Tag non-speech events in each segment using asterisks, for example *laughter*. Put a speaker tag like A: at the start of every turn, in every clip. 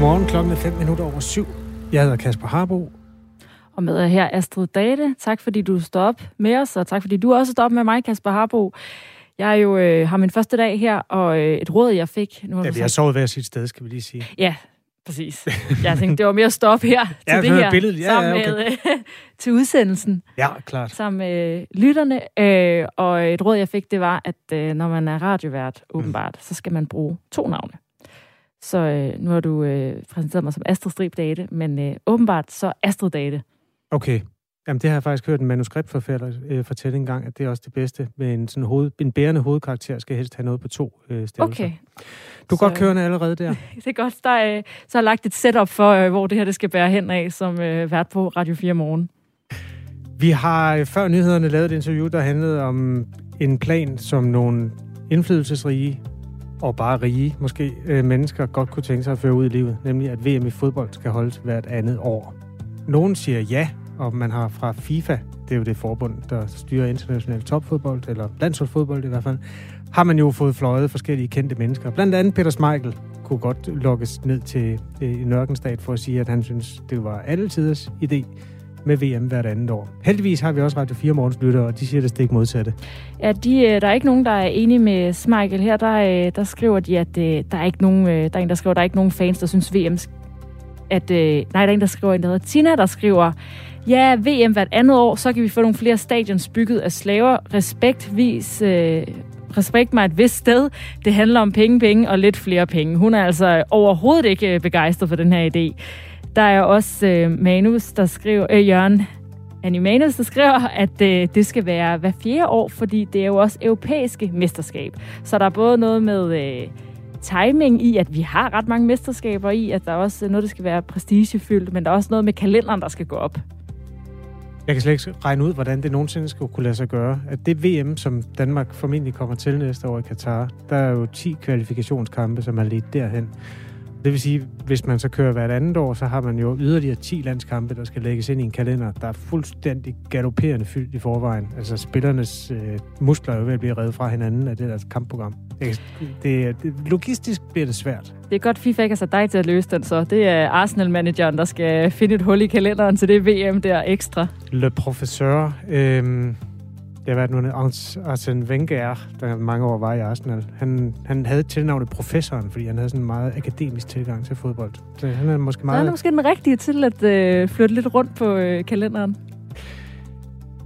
A: Godmorgen, klokken er 5 minutter over syv. Jeg hedder Kasper Harbo.
B: Og med her Astrid Date. Tak fordi du står op med os, og tak fordi du også står op med mig, Kasper Harbo. Jeg jo øh, har min første dag her, og øh, et råd, jeg fik...
A: Nu har ja, vi har sovet hver sit sted, skal vi lige sige.
B: Ja, præcis. Jeg tænkte, det var mere at stoppe her *laughs* til ja, det her, billedet. Ja, sammen ja, okay. med, øh, *laughs* til udsendelsen.
A: Ja, klart.
B: Sammen med lytterne. Øh, og et råd, jeg fik, det var, at øh, når man er radiovært, åbenbart, mm. så skal man bruge to navne. Så øh, nu har du øh, præsenteret mig som Astrid Strib Date, men øh, åbenbart så Astrid Date.
A: Okay. Jamen, det har jeg faktisk hørt en manuskriptforfatter øh, fortælle en gang, at det er også det bedste. Med en, sådan hoved, en bærende hovedkarakter skal helst have noget på to øh, stavelser.
B: Okay.
A: Du er så, godt kørende allerede der. *laughs*
B: det er godt. Der er, så har lagt et setup for, øh, hvor det her det skal bære hen af, som øh, vært på Radio 4 morgen.
A: Vi har øh, før nyhederne lavet et interview, der handlede om en plan, som nogle indflydelsesrige og bare rige, måske, øh, mennesker godt kunne tænke sig at føre ud i livet, nemlig at VM i fodbold skal holdes hvert andet år. Nogen siger ja, og man har fra FIFA, det er jo det forbund, der styrer international topfodbold, eller landsholdsfodbold i hvert fald, har man jo fået fløjet forskellige kendte mennesker. Blandt andet Peter Schmeichel kunne godt lukkes ned til øh, en ørkenstat for at sige, at han synes, det var alle tiders idé med VM hvert andet år. Heldigvis har vi også Radio 4 morgenslyttere, og de siger det stik modsatte.
B: Ja, de, øh, der er ikke nogen, der er enige med Smeichel her. Der, øh, der skriver de, at øh, der er ikke nogen, der er en, der skriver, der er ikke nogen fans, der synes VM at, nej, der er en, der skriver, en der hedder Tina, der skriver, ja, VM hvert andet år, så kan vi få nogle flere stadions bygget af slaver. Respektvis, øh, respekt mig et vist sted. Det handler om penge, penge og lidt flere penge. Hun er altså overhovedet ikke begejstret for den her idé. Der er også øh, Manus, der skriver, øh, Jørgen Annie Manus, der skriver, at øh, det skal være hver fjerde år, fordi det er jo også europæiske mesterskab. Så der er både noget med øh, timing i, at vi har ret mange mesterskaber i, at der er også noget, der skal være prestigefyldt, men der er også noget med kalenderen, der skal gå op.
A: Jeg kan slet ikke regne ud, hvordan det nogensinde skulle kunne lade sig gøre. At det VM, som Danmark formentlig kommer til næste år i Katar, der er jo 10 kvalifikationskampe, som er lidt derhen. Det vil sige, hvis man så kører hvert andet år, så har man jo yderligere 10 landskampe, der skal lægges ind i en kalender, der er fuldstændig galopperende fyldt i forvejen. Altså spillernes øh, muskler er jo ved at blive reddet fra hinanden af det der kampprogram. Det, det, det, logistisk bliver det svært.
B: Det er godt, FIFA ikke har sat dig til at løse den så. Det er Arsenal-manageren, der skal finde et hul i kalenderen til det VM der ekstra.
A: Le Professeur. Øh, det har været nogle Arsene Wenger, der mange år var i Arsenal. Han, han havde tilnavnet professoren, fordi han havde sådan en meget akademisk tilgang til fodbold. Så han er måske meget...
B: Han er måske den rigtige til at øh, flytte lidt rundt på øh, kalenderen.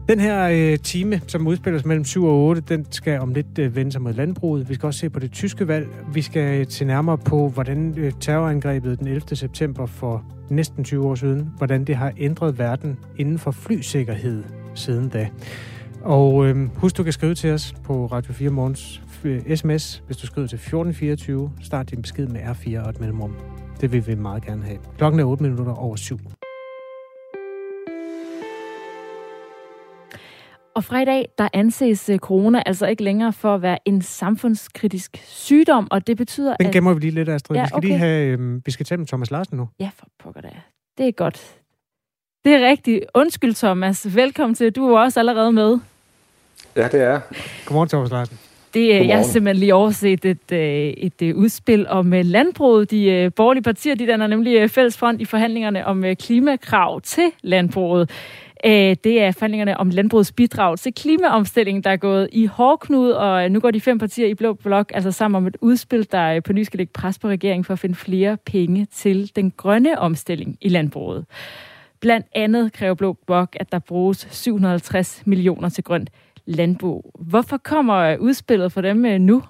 A: Den her øh, time, som udspiller mellem 7 og 8, den skal om lidt øh, vende sig mod landbruget. Vi skal også se på det tyske valg. Vi skal til nærmere på, hvordan øh, terrorangrebet den 11. september for næsten 20 år siden, hvordan det har ændret verden inden for flysikkerhed siden da. Og øh, husk, du kan skrive til os på Radio 4 Morgens sms, hvis du skriver til 1424. Start din besked med R4 og et mellemrum. Det vil vi meget gerne have. Klokken er 8 minutter over 7.
B: Og fra i dag, der anses øh, corona altså ikke længere for at være en samfundskritisk sygdom, og det betyder,
A: Den gemmer at... vi lige lidt, Astrid. Ja, vi skal okay. lige have, øh, vi skal tale med Thomas Larsen nu.
B: Ja, for pokker da. Det er godt. Det er rigtigt. Undskyld, Thomas. Velkommen til. Du er også allerede med.
C: Ja, det er.
A: Godmorgen, Thomas Larsen.
B: Det, Godmorgen. jeg har simpelthen lige overset et, øh, et, et øh, udspil om landbruget. De borgerlige partier, de danner nemlig fælles front i forhandlingerne om klimakrav til landbruget. Det er forhandlingerne om landbrugets bidrag til klimaomstillingen, der er gået i hårdknud, og nu går de fem partier i Blå Blok altså sammen om et udspil, der på ny skal lægge pres på regeringen for at finde flere penge til den grønne omstilling i landbruget. Blandt andet kræver Blå Blok, at der bruges 750 millioner til grønt landbrug. Hvorfor kommer udspillet for dem øh, nu?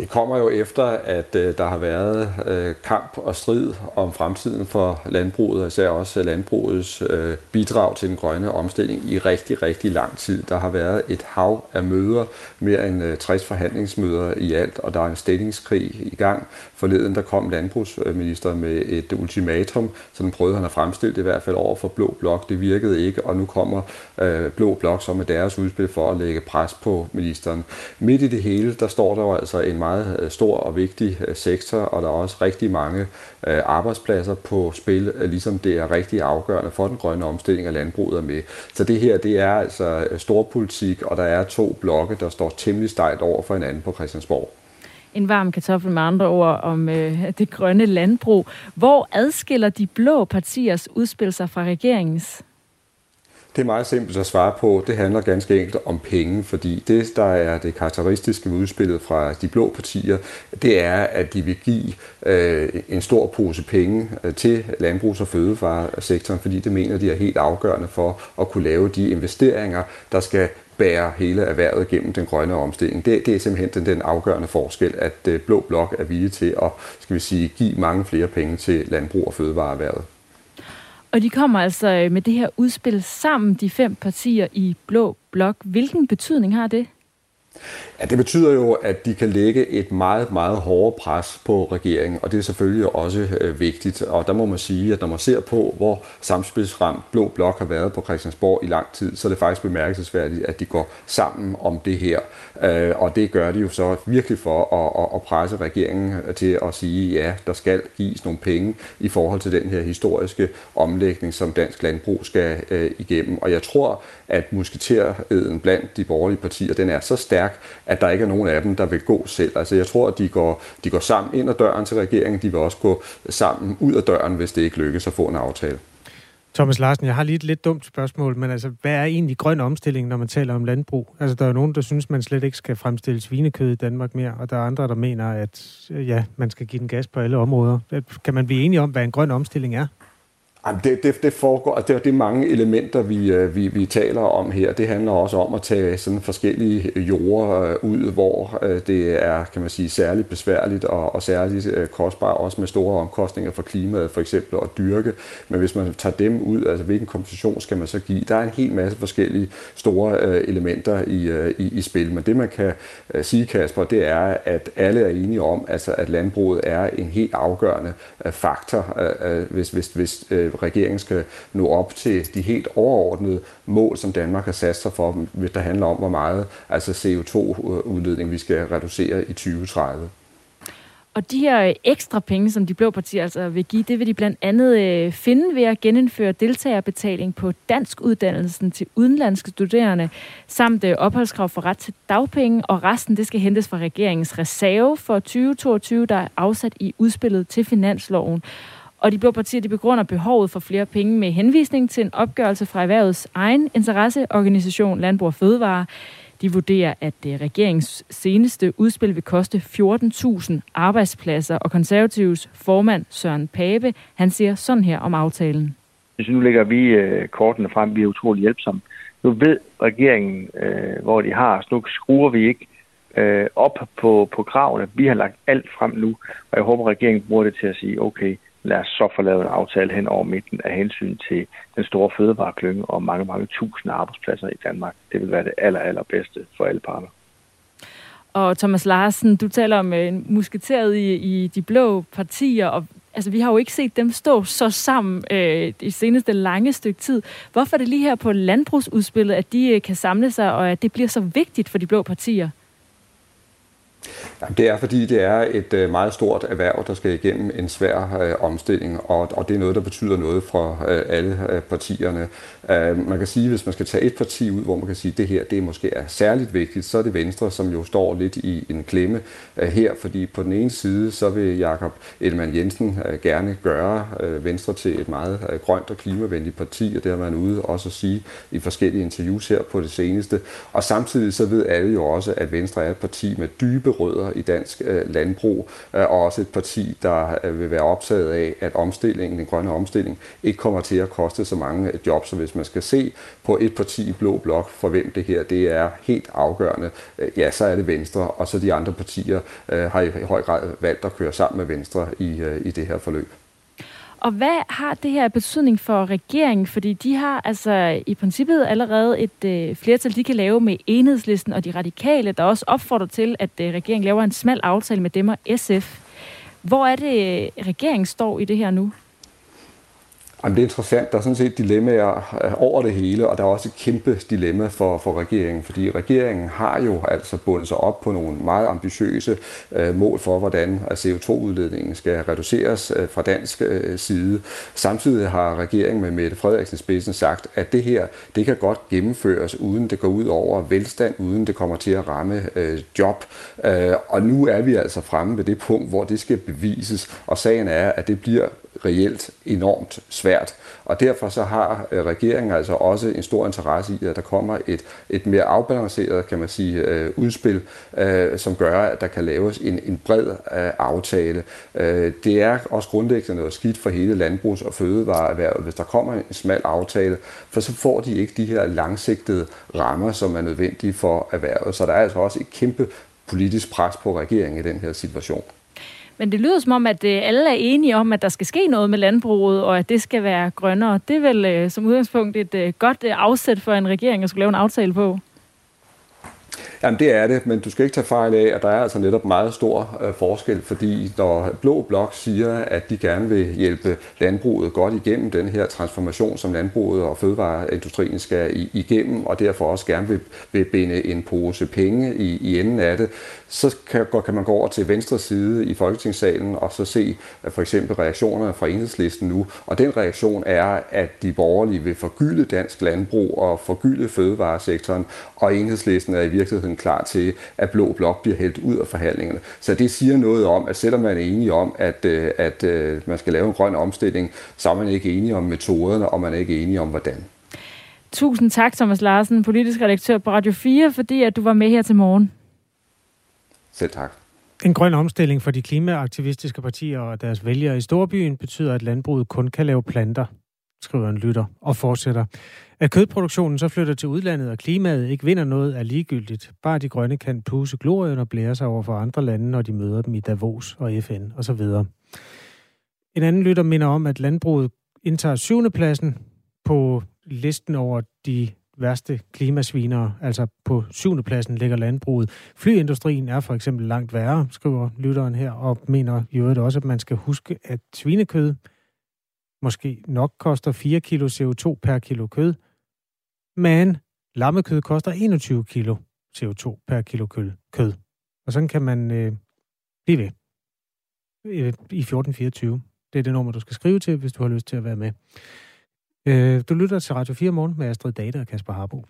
C: Det kommer jo efter, at øh, der har været øh, kamp og strid om fremtiden for landbruget, og især også øh, landbrugets øh, bidrag til den grønne omstilling i rigtig, rigtig lang tid. Der har været et hav af møder, mere end øh, 60 forhandlingsmøder i alt, og der er en stillingskrig i gang. Forleden der kom landbrugsminister med et ultimatum, den prøvede han at fremstille det i hvert fald over for Blå Blok. Det virkede ikke, og nu kommer øh, Blå Blok så med deres udspil for at lægge pres på ministeren. Midt i det hele, der står der jo altså en meget meget øh, stor og vigtig øh, sektor, og der er også rigtig mange øh, arbejdspladser på spil, ligesom det er rigtig afgørende for den grønne omstilling af landbruget er med. Så det her, det er altså storpolitik, og der er to blokke, der står temmelig stejlt over for hinanden på Christiansborg.
B: en varm kartoffel med andre ord om øh, det grønne landbrug. Hvor adskiller de blå partiers udspil sig fra regeringens?
C: Det er meget simpelt at svare på. Det handler ganske enkelt om penge, fordi det, der er det karakteristiske udspillet fra de blå partier, det er, at de vil give øh, en stor pose penge øh, til landbrugs- og fødevaresektoren, fordi det mener de er helt afgørende for at kunne lave de investeringer, der skal bære hele erhvervet gennem den grønne omstilling. Det, det er simpelthen den, den afgørende forskel, at øh, Blå Blok er villige til at skal vi sige, give mange flere penge til landbrug- og fødevareerhvervet.
B: Og de kommer altså øh, med det her udspil sammen, de fem partier i Blå Blok. Hvilken betydning har det?
C: Ja, det betyder jo, at de kan lægge et meget, meget hårdere pres på regeringen, og det er selvfølgelig også øh, vigtigt. Og der må man sige, at når man ser på, hvor samspilsramt Blå Blok har været på Christiansborg i lang tid, så er det faktisk bemærkelsesværdigt, at de går sammen om det her. Øh, og det gør de jo så virkelig for at, at presse regeringen til at sige, ja, der skal gives nogle penge i forhold til den her historiske omlægning, som dansk landbrug skal øh, igennem. Og jeg tror, at musketereden blandt de borgerlige partier, den er så stærk, at der ikke er nogen af dem, der vil gå selv. Altså jeg tror, at de går, de går sammen ind ad døren til regeringen, de vil også gå sammen ud af døren, hvis det ikke lykkes at få en aftale.
A: Thomas Larsen, jeg har lige et lidt dumt spørgsmål, men altså, hvad er egentlig grøn omstilling, når man taler om landbrug? Altså, der er nogen, der synes, man slet ikke skal fremstille svinekød i Danmark mere, og der er andre, der mener, at ja, man skal give den gas på alle områder. Kan man blive enige om, hvad en grøn omstilling er?
C: Det, det, det foregår, altså, det, det er mange elementer, vi, øh, vi, vi taler om her. Det handler også om at tage sådan forskellige jorder øh, ud, hvor øh, det er, kan man sige, særligt besværligt og, og særligt kostbart, også med store omkostninger for klimaet, for eksempel at dyrke. Men hvis man tager dem ud, altså hvilken kompensation skal man så give? Der er en hel masse forskellige store elementer i, i, i spil. Men det man kan sige, Kasper, det er, at alle er enige om, altså, at landbruget er en helt afgørende faktor, hvis, hvis, hvis regeringen skal nå op til de helt overordnede mål, som Danmark har sat sig for, hvis der handler om, hvor meget altså CO2-udledning vi skal reducere i 2030.
B: Og de her øh, ekstra penge, som de blå partier altså vil give, det vil de blandt andet øh, finde ved at genindføre deltagerbetaling på dansk uddannelsen til udenlandske studerende, samt øh, opholdskrav for ret til dagpenge, og resten det skal hentes fra regeringens reserve for 2022, der er afsat i udspillet til finansloven. Og de blå partier de begrunder behovet for flere penge med henvisning til en opgørelse fra erhvervets egen interesseorganisation Landbrug og Fødevare. De vurderer, at det regeringens seneste udspil vil koste 14.000 arbejdspladser, og konservatives formand Søren Pape, han siger sådan her om aftalen.
D: Nu lægger vi øh, kortene frem, vi er utrolig hjælpsomme. Nu ved regeringen, øh, hvor de har, så nu skruer vi ikke øh, op på, på kravene. Vi har lagt alt frem nu, og jeg håber, regeringen bruger det til at sige, okay, lad os så få lavet en aftale hen over midten af hensyn til den store fødevareklynge og mange, mange tusinde arbejdspladser i Danmark. Det vil være det aller, allerbedste for alle parter.
B: Og Thomas Larsen, du taler om øh, en musketeret i, i de blå partier, og altså, vi har jo ikke set dem stå så sammen øh, i seneste lange stykke tid. Hvorfor er det lige her på landbrugsudspillet, at de øh, kan samle sig, og at det bliver så vigtigt for de blå partier?
C: Jamen, det er fordi, det er et øh, meget stort erhverv, der skal igennem en svær øh, omstilling, og, og det er noget, der betyder noget for øh, alle øh, partierne. Øh, man kan sige, hvis man skal tage et parti ud, hvor man kan sige, at det her det er måske er særligt vigtigt, så er det Venstre, som jo står lidt i en klemme øh, her, fordi på den ene side, så vil Jakob Ellemann Jensen øh, gerne gøre øh, Venstre til et meget øh, grønt og klimavenligt parti, og det har man ude også at sige i forskellige interviews her på det seneste. Og samtidig så ved alle jo også, at Venstre er et parti med dybe rødder i dansk øh, landbrug, øh, og også et parti, der øh, vil være optaget af, at omstillingen, den grønne omstilling, ikke kommer til at koste så mange øh, jobs. Så hvis man skal se på et parti i Blå Blok, for hvem det her det er helt afgørende, øh, ja, så er det Venstre, og så de andre partier øh, har i høj grad valgt at køre sammen med Venstre i, øh, i det her forløb.
B: Og hvad har det her betydning for regeringen? Fordi de har altså i princippet allerede et øh, flertal, de kan lave med enhedslisten og de radikale, der også opfordrer til, at øh, regeringen laver en smal aftale med dem og SF. Hvor er det, øh, regeringen står i det her nu?
C: Jamen, det er interessant. Der er sådan set dilemmaer øh, over det hele, og der er også et kæmpe dilemma for, for regeringen, fordi regeringen har jo altså bundet sig op på nogle meget ambitiøse øh, mål for, hvordan øh, CO2-udledningen skal reduceres øh, fra dansk øh, side. Samtidig har regeringen med Mette Frederiksen spidsen sagt, at det her, det kan godt gennemføres, uden det går ud over velstand, uden det kommer til at ramme øh, job. Øh, og nu er vi altså fremme ved det punkt, hvor det skal bevises, og sagen er, at det bliver reelt enormt svært. Og derfor så har øh, regeringen altså også en stor interesse i, at der kommer et, et mere afbalanceret, kan man sige, øh, udspil, øh, som gør, at der kan laves en, en bred øh, aftale. Øh, det er også grundlæggende noget skidt for hele landbrugs- og fødevareerhvervet, hvis der kommer en smal aftale, for så får de ikke de her langsigtede rammer, som er nødvendige for erhvervet. Så der er altså også et kæmpe politisk pres på regeringen i den her situation.
B: Men det lyder som om, at øh, alle er enige om, at der skal ske noget med landbruget, og at det skal være grønnere. Det er vel øh, som udgangspunkt et øh, godt afsæt for en regering at skulle lave en aftale på?
C: Jamen det er det, men du skal ikke tage fejl af, at der er altså netop meget stor øh, forskel, fordi når Blå Blok siger, at de gerne vil hjælpe landbruget godt igennem den her transformation, som landbruget og fødevareindustrien skal igennem, og derfor også gerne vil, vil binde en pose penge i, i enden af det, så kan, kan man gå over til venstre side i Folketingssalen og så se øh, for eksempel reaktionerne fra enhedslisten nu. Og den reaktion er, at de borgerlige vil forgylde dansk landbrug og forgylde fødevaresektoren, og enhedslisten er i virkeligheden klar til, at Blå Blok bliver hældt ud af forhandlingerne. Så det siger noget om, at selvom man er enige om, at, øh, at, at man skal lave en grøn omstilling, så er man ikke enige om metoderne, og man er ikke enige om, hvordan.
B: Tusind tak, Thomas Larsen, politisk redaktør på Radio 4, fordi at du var med her til morgen.
C: Selv tak.
A: En grøn omstilling for de klimaaktivistiske partier og deres vælgere i Storbyen betyder, at landbruget kun kan lave planter, skriver en lytter og fortsætter. At kødproduktionen så flytter til udlandet, og klimaet ikke vinder noget, er ligegyldigt. Bare de grønne kan puse glorien og blære sig over for andre lande, når de møder dem i Davos og FN osv. En anden lytter minder om, at landbruget indtager syvende pladsen på listen over de værste klimasvinere. Altså på syvende pladsen ligger landbruget. Flyindustrien er for eksempel langt værre, skriver lytteren her, og mener i øvrigt også, at man skal huske, at svinekød måske nok koster 4 kilo CO2 per kilo kød, men lammekød koster 21 kilo CO2 per kilo kød. Og sådan kan man øh, blive ved øh, i 1424. Det er det nummer, du skal skrive til, hvis du har lyst til at være med. Øh, du lytter til Radio 4 morgen med Astrid Data og Kasper Harbo.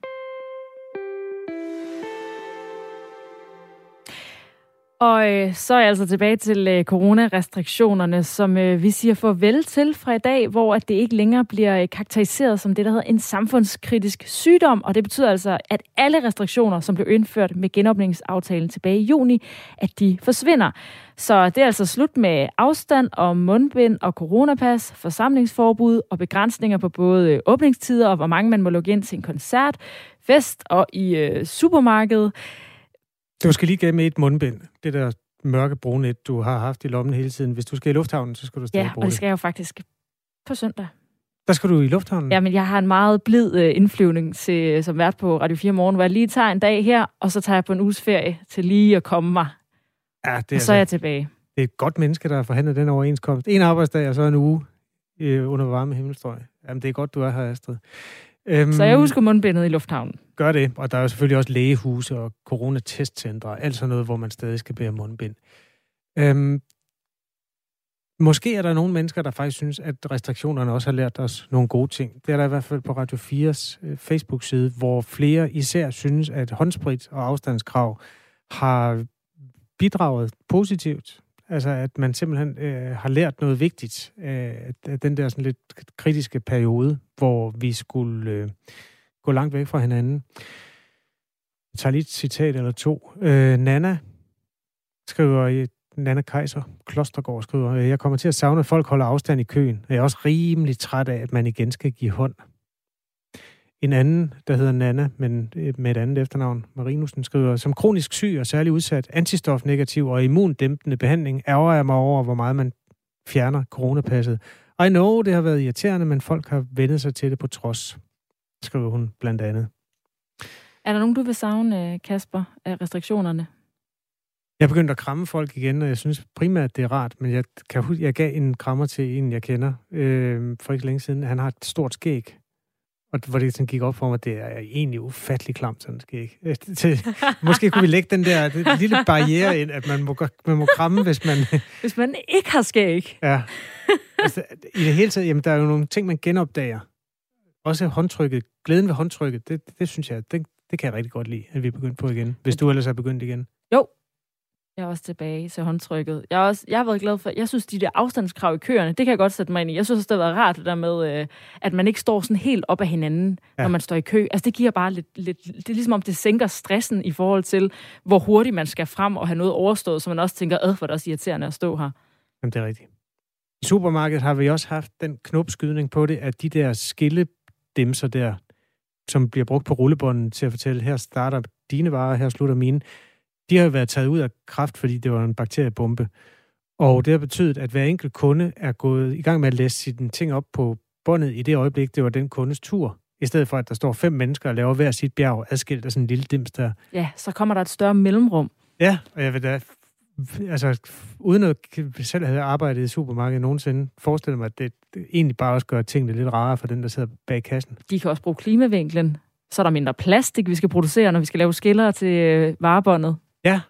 B: Og øh, så er jeg altså tilbage til øh, coronarestriktionerne, som øh, vi siger farvel til fra i dag, hvor at det ikke længere bliver øh, karakteriseret som det, der hedder en samfundskritisk sygdom. Og det betyder altså, at alle restriktioner, som blev indført med genåbningsaftalen tilbage i juni, at de forsvinder. Så det er altså slut med afstand og mundbind og coronapas, forsamlingsforbud og begrænsninger på både øh, åbningstider og hvor mange man må lukke ind til en koncert, fest og i øh, supermarkedet.
A: Du skal lige med et mundbind. Det der mørke brune et, du har haft i lommen hele tiden. Hvis du skal i lufthavnen, så skal du stadig
B: ja, bruge det. Ja, og det skal jeg jo faktisk på søndag.
A: Der skal du i lufthavnen?
B: Ja, men jeg har en meget blid øh, indflyvning til, som vært på Radio 4 Morgen, hvor jeg lige tager en dag her, og så tager jeg på en uges ferie til lige at komme mig. Ja, det er og så er jeg tilbage.
A: Det er et godt menneske, der har forhandlet den overenskomst. En arbejdsdag og så en uge øh, under varme himmelstrøg. Jamen, det er godt, du er her, Astrid.
B: Øhm, så jeg husker mundbindet i lufthavnen.
A: Gør det, og der er jo selvfølgelig også lægehuse og coronatestcentre, alt sådan noget, hvor man stadig skal bære mundbind. Øhm, måske er der nogle mennesker, der faktisk synes, at restriktionerne også har lært os nogle gode ting. Det er der i hvert fald på Radio 4's øh, Facebook-side, hvor flere især synes, at håndsprit og afstandskrav har bidraget positivt Altså, at man simpelthen øh, har lært noget vigtigt øh, af den der sådan lidt kritiske periode, hvor vi skulle øh, gå langt væk fra hinanden. Jeg tager lige et citat eller to. Øh, Nana skriver i Nana Kaiser Klostergaard skriver, jeg kommer til at savne, at folk holder afstand i køen. Jeg er også rimelig træt af, at man igen skal give hånd. En anden, der hedder Nana, men øh, med et andet efternavn, Marinussen, skriver, som kronisk syg og særlig udsat, antistofnegativ og immundæmpende behandling, ærger jeg mig over, hvor meget man fjerner coronapasset. I know, det har været irriterende, men folk har vendet sig til det på trods, skriver hun blandt andet.
B: Er der nogen, du vil savne, Kasper, af restriktionerne?
A: Jeg er begyndt at kramme folk igen, og jeg synes primært, det er rart, men jeg, kan jeg gav en krammer til en, jeg kender øh, for ikke længe siden. Han har et stort skæg, og hvor det sådan gik op for mig, det er egentlig ufattelig klamt, sådan skæg. Til, måske kunne vi lægge den der den lille barriere ind, at man må, man må kramme, hvis man... *laughs*
B: Hvis man ikke har skæg.
A: Ja. Altså, I det hele taget, jamen, der er jo nogle ting, man genopdager. Også håndtrykket. Glæden ved håndtrykket, det, det, det synes jeg, det, det kan jeg rigtig godt lide, at vi er begyndt på igen. Hvis du ellers er begyndt igen.
B: Jo, jeg er også tilbage til håndtrykket. Jeg, er også, jeg har været glad for, jeg synes, de der afstandskrav i køerne, det kan jeg godt sætte mig ind i. Jeg synes også, det har været rart det der med, øh, at man ikke står sådan helt op af hinanden, ja. når man står i kø. Altså, det giver bare lidt, lidt, det er ligesom om, det sænker stressen i forhold til, hvor hurtigt man skal frem og have noget overstået, så man også tænker, ad, hvor det også irriterende at stå her.
A: Jamen, det er rigtigt. I supermarkedet har vi også haft den knopskydning på det, at de der skilledimser der, som bliver brugt på rullebånden til at fortælle, her starter dine varer, her slutter mine, de har jo været taget ud af kraft, fordi det var en bakteriebombe. Og det har betydet, at hver enkelt kunde er gået i gang med at læse sine ting op på båndet i det øjeblik, det var den kundes tur. I stedet for, at der står fem mennesker og laver hver sit bjerg adskilt af sådan en lille dims der.
B: Ja, så kommer der et større mellemrum.
A: Ja, og jeg vil da, altså uden at selv have arbejdet i supermarkedet nogensinde, forestille mig, at det, det egentlig bare også gør tingene lidt rarere for den, der sidder bag kassen.
B: De kan også bruge klimavinklen. Så er der mindre plastik, vi skal producere, når vi skal lave skiller til øh, varebåndet.
A: Ja,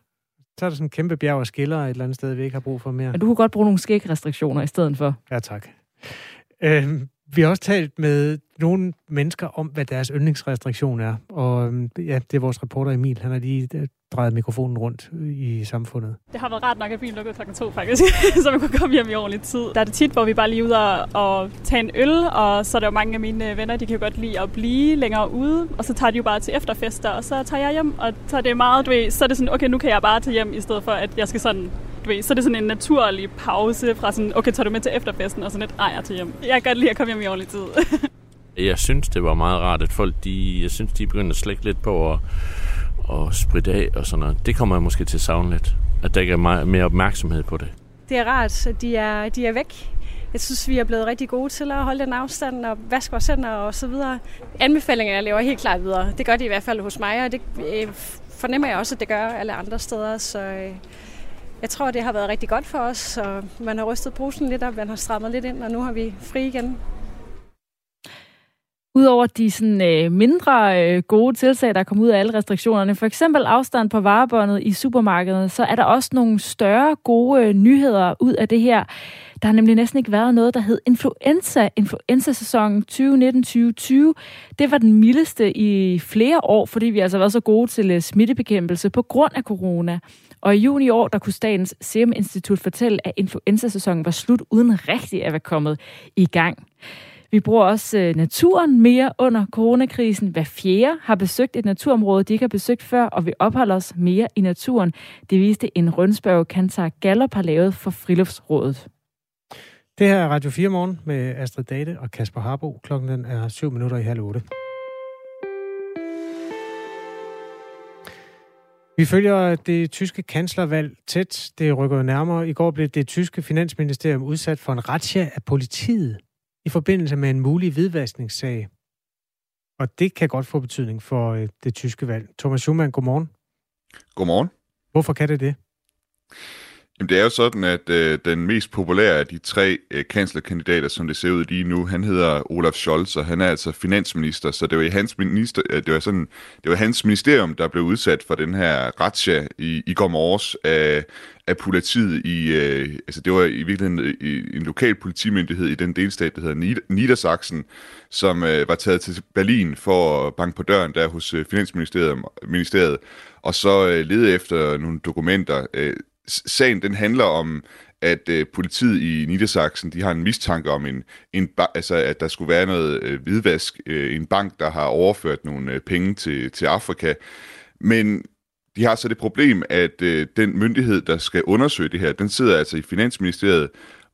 A: så er der sådan en kæmpe bjerg af skiller et eller andet sted, vi ikke har brug for mere.
B: Men du kunne godt bruge nogle skægrestriktioner i stedet for.
A: Ja, tak. Øhm, vi har også talt med nogle mennesker om, hvad deres yndlingsrestriktion er. Og øhm, ja, det er vores reporter Emil. Han har lige øh, drejet mikrofonen rundt i samfundet.
E: Det har været rart nok, at bilen lukkede klokken to, faktisk, *laughs* så man kunne komme hjem i ordentlig tid. Der er det tit, hvor vi bare lige ude og, og tage en øl, og så er der jo mange af mine venner, de kan jo godt lide at blive længere ude, og så tager de jo bare til efterfester, og så tager jeg hjem, og så er det meget, du ved, så er det sådan, okay, nu kan jeg bare tage hjem, i stedet for, at jeg skal sådan du ved, så er det sådan en naturlig pause fra sådan, okay, tager du med til efterfesten, og sådan lidt, ej, jeg tager hjem. Jeg kan godt lide at komme hjem i ordentlig tid. *laughs*
F: jeg synes, det var meget rart, at folk, de, jeg synes, de begyndte at slække lidt på at, og spritte af og sådan noget. Det kommer jeg måske til at savne lidt. At der ikke er meget, mere opmærksomhed på det.
G: Det er rart, at de er, de er væk. Jeg synes, vi er blevet rigtig gode til at holde den afstand og vaske vores hænder og så videre. Anbefalinger jeg lever helt klart videre. Det gør de i hvert fald hos mig, og det øh, fornemmer jeg også, at det gør alle andre steder. Så øh, jeg tror, det har været rigtig godt for os, og man har rystet posen lidt op, man har strammet lidt ind, og nu har vi fri igen.
B: Udover de sådan, øh, mindre øh, gode tiltag, der kom ud af alle restriktionerne, for eksempel afstand på varebåndet i supermarkedet, så er der også nogle større gode øh, nyheder ud af det her. Der har nemlig næsten ikke været noget, der hed influenza. Influenza-sæsonen 2019-2020, det var den mildeste i flere år, fordi vi altså har været så gode til øh, smittebekæmpelse på grund af corona. Og i juni i år, der kunne Statens Serum Institut fortælle, at influenza-sæsonen var slut uden rigtig at være kommet i gang. Vi bruger også øh, naturen mere under coronakrisen. Hver fjerde har besøgt et naturområde, de ikke har besøgt før, og vi opholder os mere i naturen. Det viste en rundspørg, Kantar Gallup har lavet for Friluftsrådet.
A: Det her er Radio 4 morgen med Astrid Date og Kasper Harbo. Klokken den er 7 minutter i halv 8. Vi følger det tyske kanslervalg tæt. Det rykker nærmere. I går blev det tyske finansministerium udsat for en razzia af politiet i forbindelse med en mulig hvidvaskningssag. Og det kan godt få betydning for øh, det tyske valg. Thomas Schumann, godmorgen.
H: Godmorgen.
A: Hvorfor kan det det?
H: Jamen, det er jo sådan, at øh, den mest populære af de tre øh, kanslerkandidater, som det ser ud lige nu, han hedder Olaf Scholz, og han er altså finansminister, så det var, i hans, minister, øh, det var, sådan, det var hans ministerium, der blev udsat for den her razzia i, i går morges af, af politiet i, øh, altså det var i virkeligheden øh, i, en lokal politimyndighed i den delstat, der hedder Niedersachsen, som øh, var taget til Berlin for at banke på døren der hos øh, Finansministeriet, ministeriet, og så øh, lede efter nogle dokumenter. Øh, sagen den handler om, at øh, politiet i Niedersachsen, de har en mistanke om, en, en altså, at der skulle være noget øh, hvidvask øh, en bank, der har overført nogle øh, penge til, til Afrika. Men de har så det problem, at øh, den myndighed, der skal undersøge det her, den sidder altså i Finansministeriet,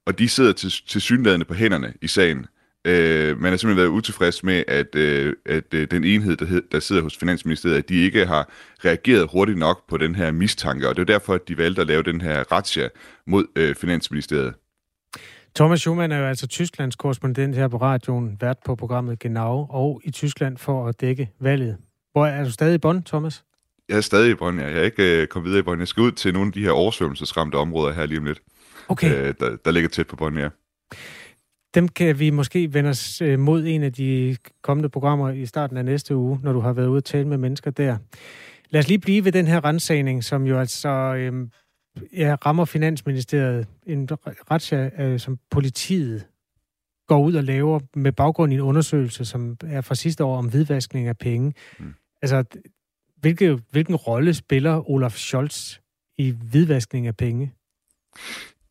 H: og de sidder til, til synlædende på hænderne i sagen. Øh, man har simpelthen været utilfreds med, at, øh, at øh, den enhed, der, hed, der sidder hos Finansministeriet, at de ikke har reageret hurtigt nok på den her mistanke, og det er derfor, at de valgte at lave den her razzia mod øh, Finansministeriet.
A: Thomas Schumann er jo altså Tysklands korrespondent her på radioen, vært på programmet Genau, og i Tyskland for at dække valget. Hvor er du stadig i Bonn, Thomas?
H: Jeg er stadig i Brøndby. Jeg er ikke øh, kommet videre i Brøndby. Jeg skal ud til nogle af de her oversvømmelsesramte områder her lige om lidt.
A: Okay.
H: Øh, der, der ligger tæt på Brøndby, ja.
A: Dem kan vi måske vende os øh, mod en af de kommende programmer i starten af næste uge, når du har været ude og tale med mennesker der. Lad os lige blive ved den her rensagning, som jo altså øh, ja, rammer Finansministeriet. En retsja, øh, som politiet går ud og laver med baggrund i en undersøgelse, som er fra sidste år om hvidvaskning af penge. Mm. Altså, hvilke, hvilken rolle spiller Olaf Scholz i hvidvaskning af penge?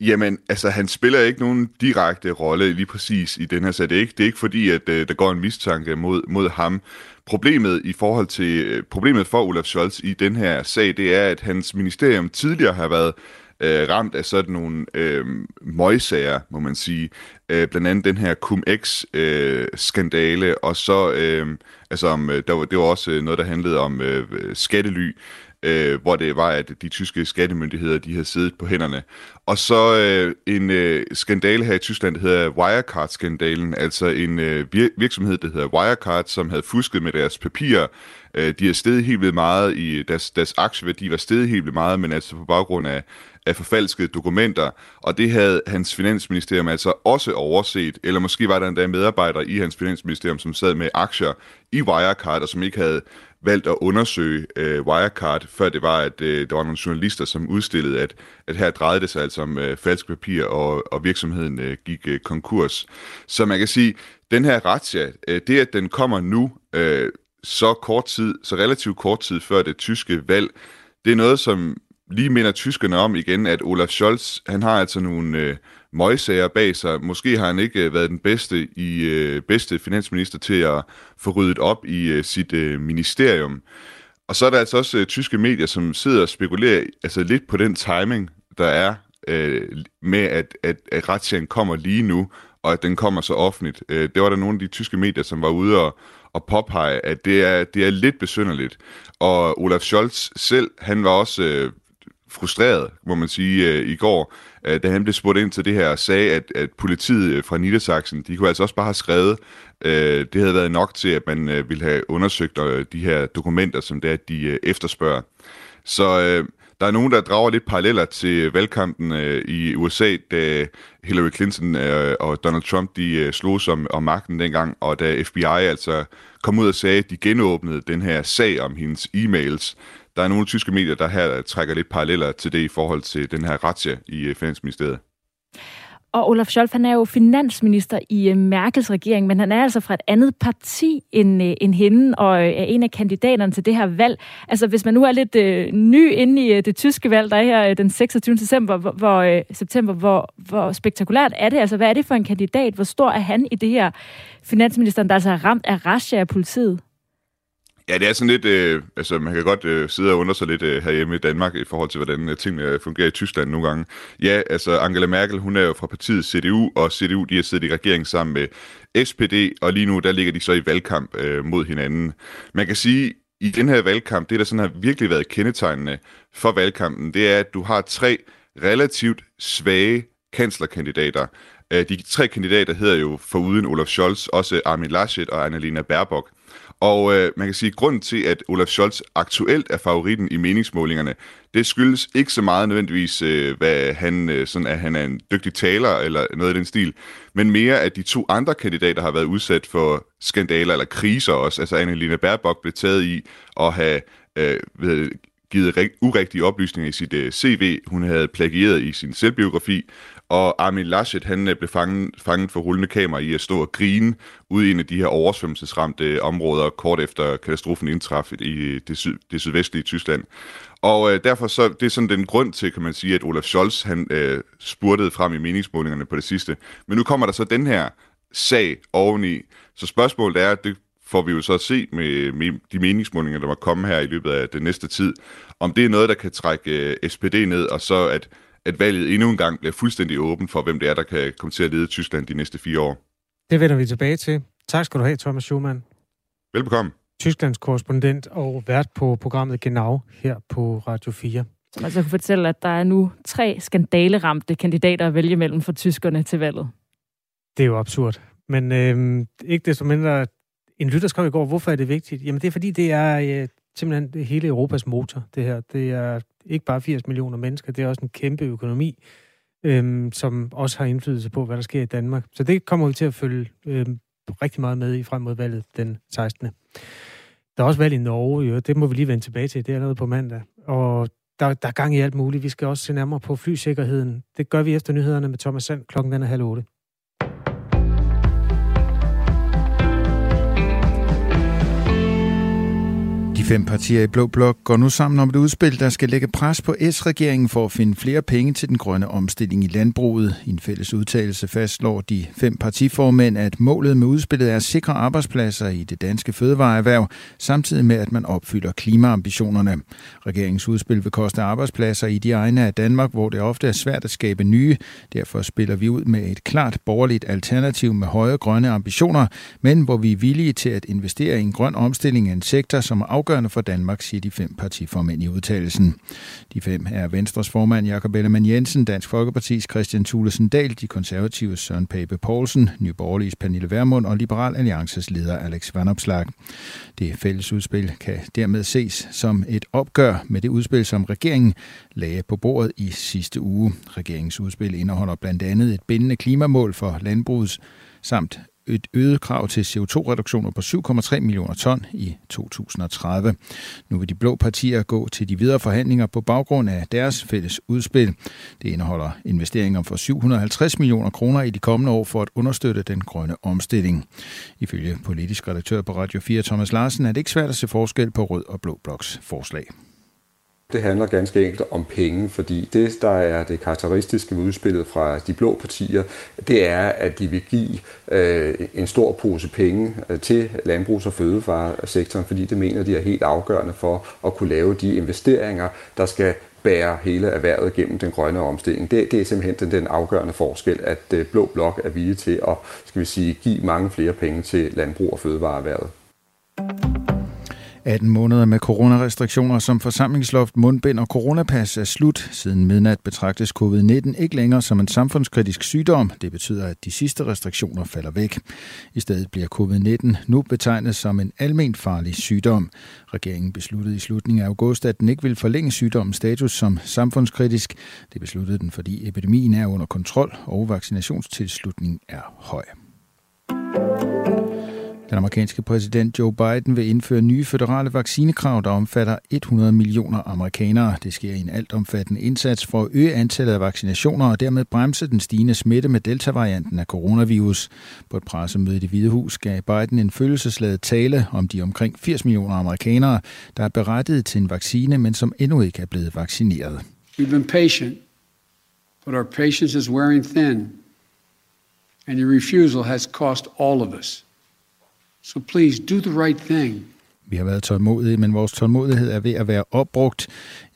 H: Jamen, altså, han spiller ikke nogen direkte rolle lige præcis i den her sag. Det er ikke, det er ikke fordi, at øh, der går en mistanke mod, mod ham. Problemet i forhold til øh, problemet for Olaf Scholz i den her sag, det er, at hans ministerium tidligere har været øh, ramt af sådan nogle øh, møgsager, må man sige. Øh, blandt andet den her Cum-Ex-skandale, øh, og så, øh, altså, om, øh, der var, det var også noget, der handlede om øh, skattely, øh, hvor det var, at de tyske skattemyndigheder, de havde siddet på hænderne. Og så øh, en øh, skandale her i Tyskland, der hedder Wirecard-skandalen, altså en øh, virksomhed, der hedder Wirecard, som havde fusket med deres papirer. Øh, de har steget helt vildt meget i, deres, deres aktieværdi var steget helt vildt meget, men altså på baggrund af af forfalskede dokumenter, og det havde hans finansministerium altså også overset, eller måske var der endda medarbejdere i hans finansministerium, som sad med aktier i Wirecard, og som ikke havde valgt at undersøge øh, Wirecard, før det var, at øh, der var nogle journalister, som udstillede, at, at her drejede det sig altså om øh, falsk papir, og, og virksomheden øh, gik øh, konkurs. Så man kan sige, den her razzia, øh, det at den kommer nu, øh, så kort tid, så relativt kort tid før det tyske valg, det er noget, som lige minder tyskerne om igen, at Olaf Scholz, han har altså nogle øh, møgsager bag sig. Måske har han ikke øh, været den bedste i øh, bedste finansminister til at få ryddet op i øh, sit øh, ministerium. Og så er der altså også øh, tyske medier, som sidder og spekulerer altså lidt på den timing, der er øh, med, at, at, at retssagen kommer lige nu, og at den kommer så offentligt. Øh, det var der nogle af de tyske medier, som var ude og, og påpege, at det er, det er lidt besynderligt. Og Olaf Scholz selv, han var også øh, frustreret, må man sige, øh, i går, øh, da han blev spurgt ind til det her, og sagde, at, at politiet øh, fra Niedersachsen, de kunne altså også bare have skrevet, øh, det havde været nok til, at man øh, ville have undersøgt øh, de her dokumenter, som det er, de øh, efterspørger. Så øh, der er nogen, der drager lidt paralleller til valgkampen øh, i USA, da Hillary Clinton øh, og Donald Trump de øh, slog om, om magten dengang, og da FBI altså kom ud og sagde, at de genåbnede den her sag om hendes e-mails, der er nogle tyske medier, der her trækker lidt paralleller til det i forhold til den her razzia i øh, Finansministeriet.
B: Og Olaf Scholz, han er jo finansminister i øh, Merkels regering, men han er altså fra et andet parti end, øh, end hende, og øh, er en af kandidaterne til det her valg. Altså, hvis man nu er lidt øh, ny inde i det tyske valg, der er her den 26. september, hvor, hvor, øh, september, hvor, hvor spektakulært er det? Altså, hvad er det for en kandidat? Hvor stor er han i det her finansministeren, der altså er ramt af rasje af politiet?
H: Ja, det er sådan lidt, øh, altså man kan godt øh, sidde og undre sig lidt øh, herhjemme i Danmark i forhold til, hvordan øh, tingene øh, fungerer i Tyskland nogle gange. Ja, altså Angela Merkel, hun er jo fra partiet CDU, og CDU, de har siddet i regeringen sammen med SPD, og lige nu, der ligger de så i valgkamp øh, mod hinanden. Man kan sige, i den her valgkamp, det der sådan har virkelig været kendetegnende for valgkampen, det er, at du har tre relativt svage kanslerkandidater. Øh, de tre kandidater hedder jo foruden Olaf Scholz også Armin Laschet og Annalena Baerbock. Og øh, man kan sige, at grunden til, at Olaf Scholz aktuelt er favoritten i meningsmålingerne, det skyldes ikke så meget nødvendigvis, øh, hvad han, øh, sådan, at han er en dygtig taler eller noget i den stil, men mere, at de to andre kandidater har været udsat for skandaler eller kriser også. Altså Annelina Baerbock blev taget i at have øh, ved, givet urigtige oplysninger i sit øh, CV. Hun havde plagieret i sin selvbiografi, og Armin Laschet, han øh, blev fanget, fanget for rullende kamera i at stå og grine ude i en af de her oversvømmelsesramte øh, områder, kort efter katastrofen indtraf i øh, det, syd, det sydvestlige Tyskland. Og øh, derfor så, det er sådan den grund til, kan man sige, at Olaf Scholz, han øh, spurtede frem i meningsmålingerne på det sidste. Men nu kommer der så den her sag oveni. Så spørgsmålet er, det får vi jo så at se med, med de meningsmålinger, der må komme her i løbet af den næste tid, om det er noget, der kan trække øh, SPD ned, og så at at valget endnu en gang bliver fuldstændig åben for, hvem det er, der kan komme til at lede Tyskland de næste fire år.
A: Det vender vi tilbage til. Tak skal du have, Thomas Schumann.
H: Velbekomme.
A: Tysklands korrespondent og vært på programmet Genau her på Radio 4.
B: Som altså kunne fortælle, at der er nu tre skandaleramte kandidater at vælge mellem for tyskerne til valget.
A: Det er jo absurd. Men øh, ikke desto mindre, en lytter skrev i går, hvorfor er det vigtigt? Jamen det er fordi, det er, øh, simpelthen hele Europas motor, det her. Det er ikke bare 80 millioner mennesker, det er også en kæmpe økonomi, øhm, som også har indflydelse på, hvad der sker i Danmark. Så det kommer vi til at følge øhm, rigtig meget med i frem mod valget den 16. Der er også valg i Norge, jo. det må vi lige vende tilbage til. Det er allerede på mandag. Og der, der er gang i alt muligt. Vi skal også se nærmere på flysikkerheden. Det gør vi efter nyhederne med Thomas Sand klokken den er halv otte.
I: Fem partier i Blå Blok går nu sammen om et udspil, der skal lægge pres på S-regeringen for at finde flere penge til den grønne omstilling i landbruget. I en fælles udtalelse fastslår de fem partiformænd, at målet med udspillet er at sikre arbejdspladser i det danske fødevareerhverv, samtidig med at man opfylder klimaambitionerne. Regeringens udspil vil koste arbejdspladser i de egne af Danmark, hvor det ofte er svært at skabe nye. Derfor spiller vi ud med et klart borgerligt alternativ med høje grønne ambitioner, men hvor vi er villige til at investere i en grøn omstilling af en sektor, som er afgørende afgørende for Danmark, siger de fem partiformænd i udtalelsen. De fem er Venstres formand Jakob Ellemann Jensen, Dansk Folkepartis Christian Thulesen Dahl, de konservative Søren Pape Poulsen, Nye Borgerliges Pernille Vermund og Liberal Alliances leder Alex Vanopslag. Det fælles udspil kan dermed ses som et opgør med det udspil, som regeringen lagde på bordet i sidste uge. Regeringens udspil indeholder blandt andet et bindende klimamål for landbrugets samt et øget krav til CO2-reduktioner på 7,3 millioner ton i 2030. Nu vil de blå partier gå til de videre forhandlinger på baggrund af deres fælles udspil. Det indeholder investeringer for 750 millioner kroner i de kommende år for at understøtte den grønne omstilling. Ifølge politisk redaktør på Radio 4 Thomas Larsen er det ikke svært at se forskel på rød og blå bloks forslag.
C: Det handler ganske enkelt om penge, fordi det, der er det karakteristiske ved udspillet fra de blå partier, det er, at de vil give øh, en stor pose penge øh, til landbrugs- og fødevaresektoren, fordi det mener de er helt afgørende for at kunne lave de investeringer, der skal bære hele erhvervet gennem den grønne omstilling. Det, det er simpelthen den, den afgørende forskel, at øh, Blå Blok er villige til at skal vi sige, give mange flere penge til landbrug- og fødevareerhvervet.
I: 18 måneder med coronarestriktioner som forsamlingsloft, mundbind og coronapas er slut. Siden midnat betragtes covid-19 ikke længere som en samfundskritisk sygdom. Det betyder, at de sidste restriktioner falder væk. I stedet bliver covid-19 nu betegnet som en almen farlig sygdom. Regeringen besluttede i slutningen af august, at den ikke vil forlænge sygdommens status som samfundskritisk. Det besluttede den, fordi epidemien er under kontrol og vaccinationstilslutningen er høj. Den amerikanske præsident Joe Biden vil indføre nye føderale vaccinekrav, der omfatter 100 millioner amerikanere. Det sker i en altomfattende indsats for at øge antallet af vaccinationer og dermed bremse den stigende smitte med delta-varianten af coronavirus. På et pressemøde i det Hvide Hus gav Biden en følelsesladet tale om de omkring 80 millioner amerikanere, der er berettiget til en vaccine, men som endnu ikke er blevet vaccineret.
J: We've been patient, but our patience is wearing thin, and your refusal has cost all of us. So please do the right thing.
I: Vi har været tålmodige, men vores tålmodighed er ved at være opbrugt.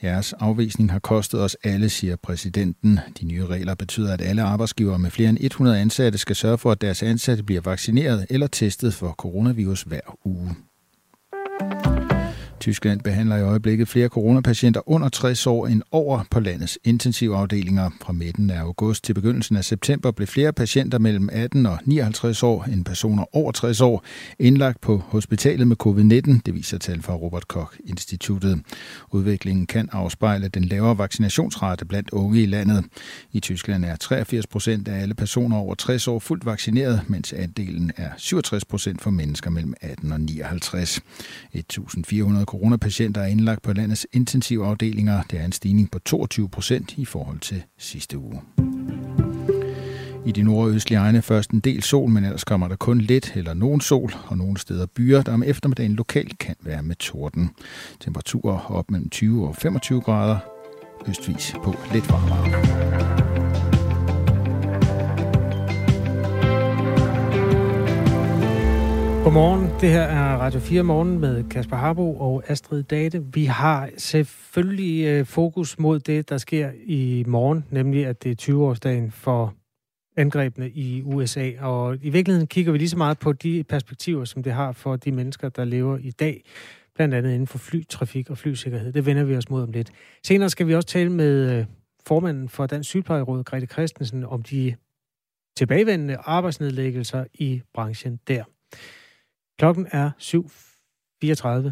I: Jeres afvisning har kostet os alle, siger præsidenten. De nye regler betyder, at alle arbejdsgivere med flere end 100 ansatte skal sørge for, at deres ansatte bliver vaccineret eller testet for coronavirus hver uge. Tyskland behandler i øjeblikket flere coronapatienter under 60 år end over på landets intensivafdelinger. Fra midten af august til begyndelsen af september blev flere patienter mellem 18 og 59 år end personer over 60 år indlagt på hospitalet med covid-19, det viser tal fra Robert Koch Instituttet. Udviklingen kan afspejle den lavere vaccinationsrate blandt unge i landet. I Tyskland er 83 procent af alle personer over 60 år fuldt vaccineret, mens andelen er 67 procent for mennesker mellem 18 og 59. 1.400 coronapatienter er indlagt på landets intensivafdelinger. Det er en stigning på 22 procent i forhold til sidste uge. I de nordøstlige egne først en del sol, men ellers kommer der kun lidt eller nogen sol, og nogle steder byer, der om eftermiddagen lokalt kan være med torden. Temperaturer op mellem 20 og 25 grader, østvis på lidt varmere.
A: Godmorgen, det her er Radio 4 Morgen med Kasper Harbo og Astrid Date. Vi har selvfølgelig øh, fokus mod det, der sker i morgen, nemlig at det er 20-årsdagen for angrebene i USA. Og i virkeligheden kigger vi lige så meget på de perspektiver, som det har for de mennesker, der lever i dag, blandt andet inden for flytrafik og flysikkerhed. Det vender vi os mod om lidt. Senere skal vi også tale med øh, formanden for Dansk Sygeplejeråd, Grete Christensen, om de tilbagevendende arbejdsnedlæggelser i branchen der. Klokken er 7.34.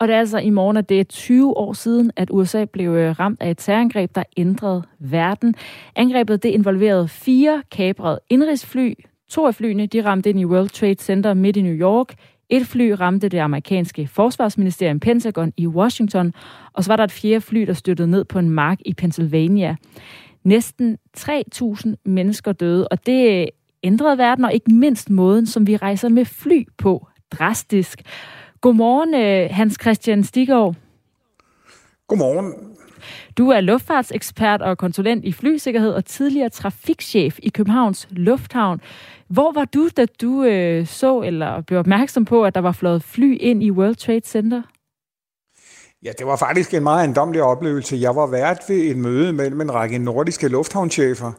B: Og det er altså i morgen, at det er 20 år siden, at USA blev øh, ramt af et terrorangreb, der ændrede verden. Angrebet det involverede fire kabrede indrigsfly. To af flyene de ramte ind i World Trade Center midt i New York. Et fly ramte det amerikanske forsvarsministerium Pentagon i Washington, og så var der et fjerde fly, der styrtede ned på en mark i Pennsylvania. Næsten 3.000 mennesker døde, og det ændrede verden, og ikke mindst måden, som vi rejser med fly på drastisk. Godmorgen, øh, Hans Christian Stigård.
K: Godmorgen.
B: Du er luftfartsekspert og konsulent i flysikkerhed og tidligere trafikchef i Københavns Lufthavn. Hvor var du, da du øh, så eller blev opmærksom på, at der var flået fly ind i World Trade Center?
K: Ja, det var faktisk en meget ejendomlig oplevelse. Jeg var vært ved et møde mellem en række nordiske lufthavnchefer,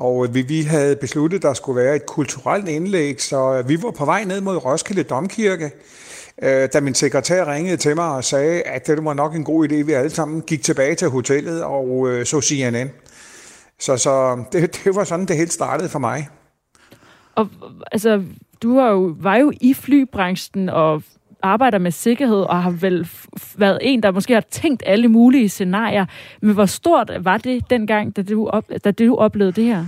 K: og øh, vi, vi havde besluttet, at der skulle være et kulturelt indlæg, så øh, vi var på vej ned mod Roskilde Domkirke, øh, da min sekretær ringede til mig og sagde, at det var nok en god idé, vi alle sammen gik tilbage til hotellet og øh, så CNN. Så, så øh, det, *laughs* det var sådan, det helt startede for mig.
B: Og altså, du var jo, var jo i flybranchen og arbejder med sikkerhed og har vel været en, der måske har tænkt alle mulige scenarier. Men hvor stort var det dengang, da du, op, da du oplevede det her?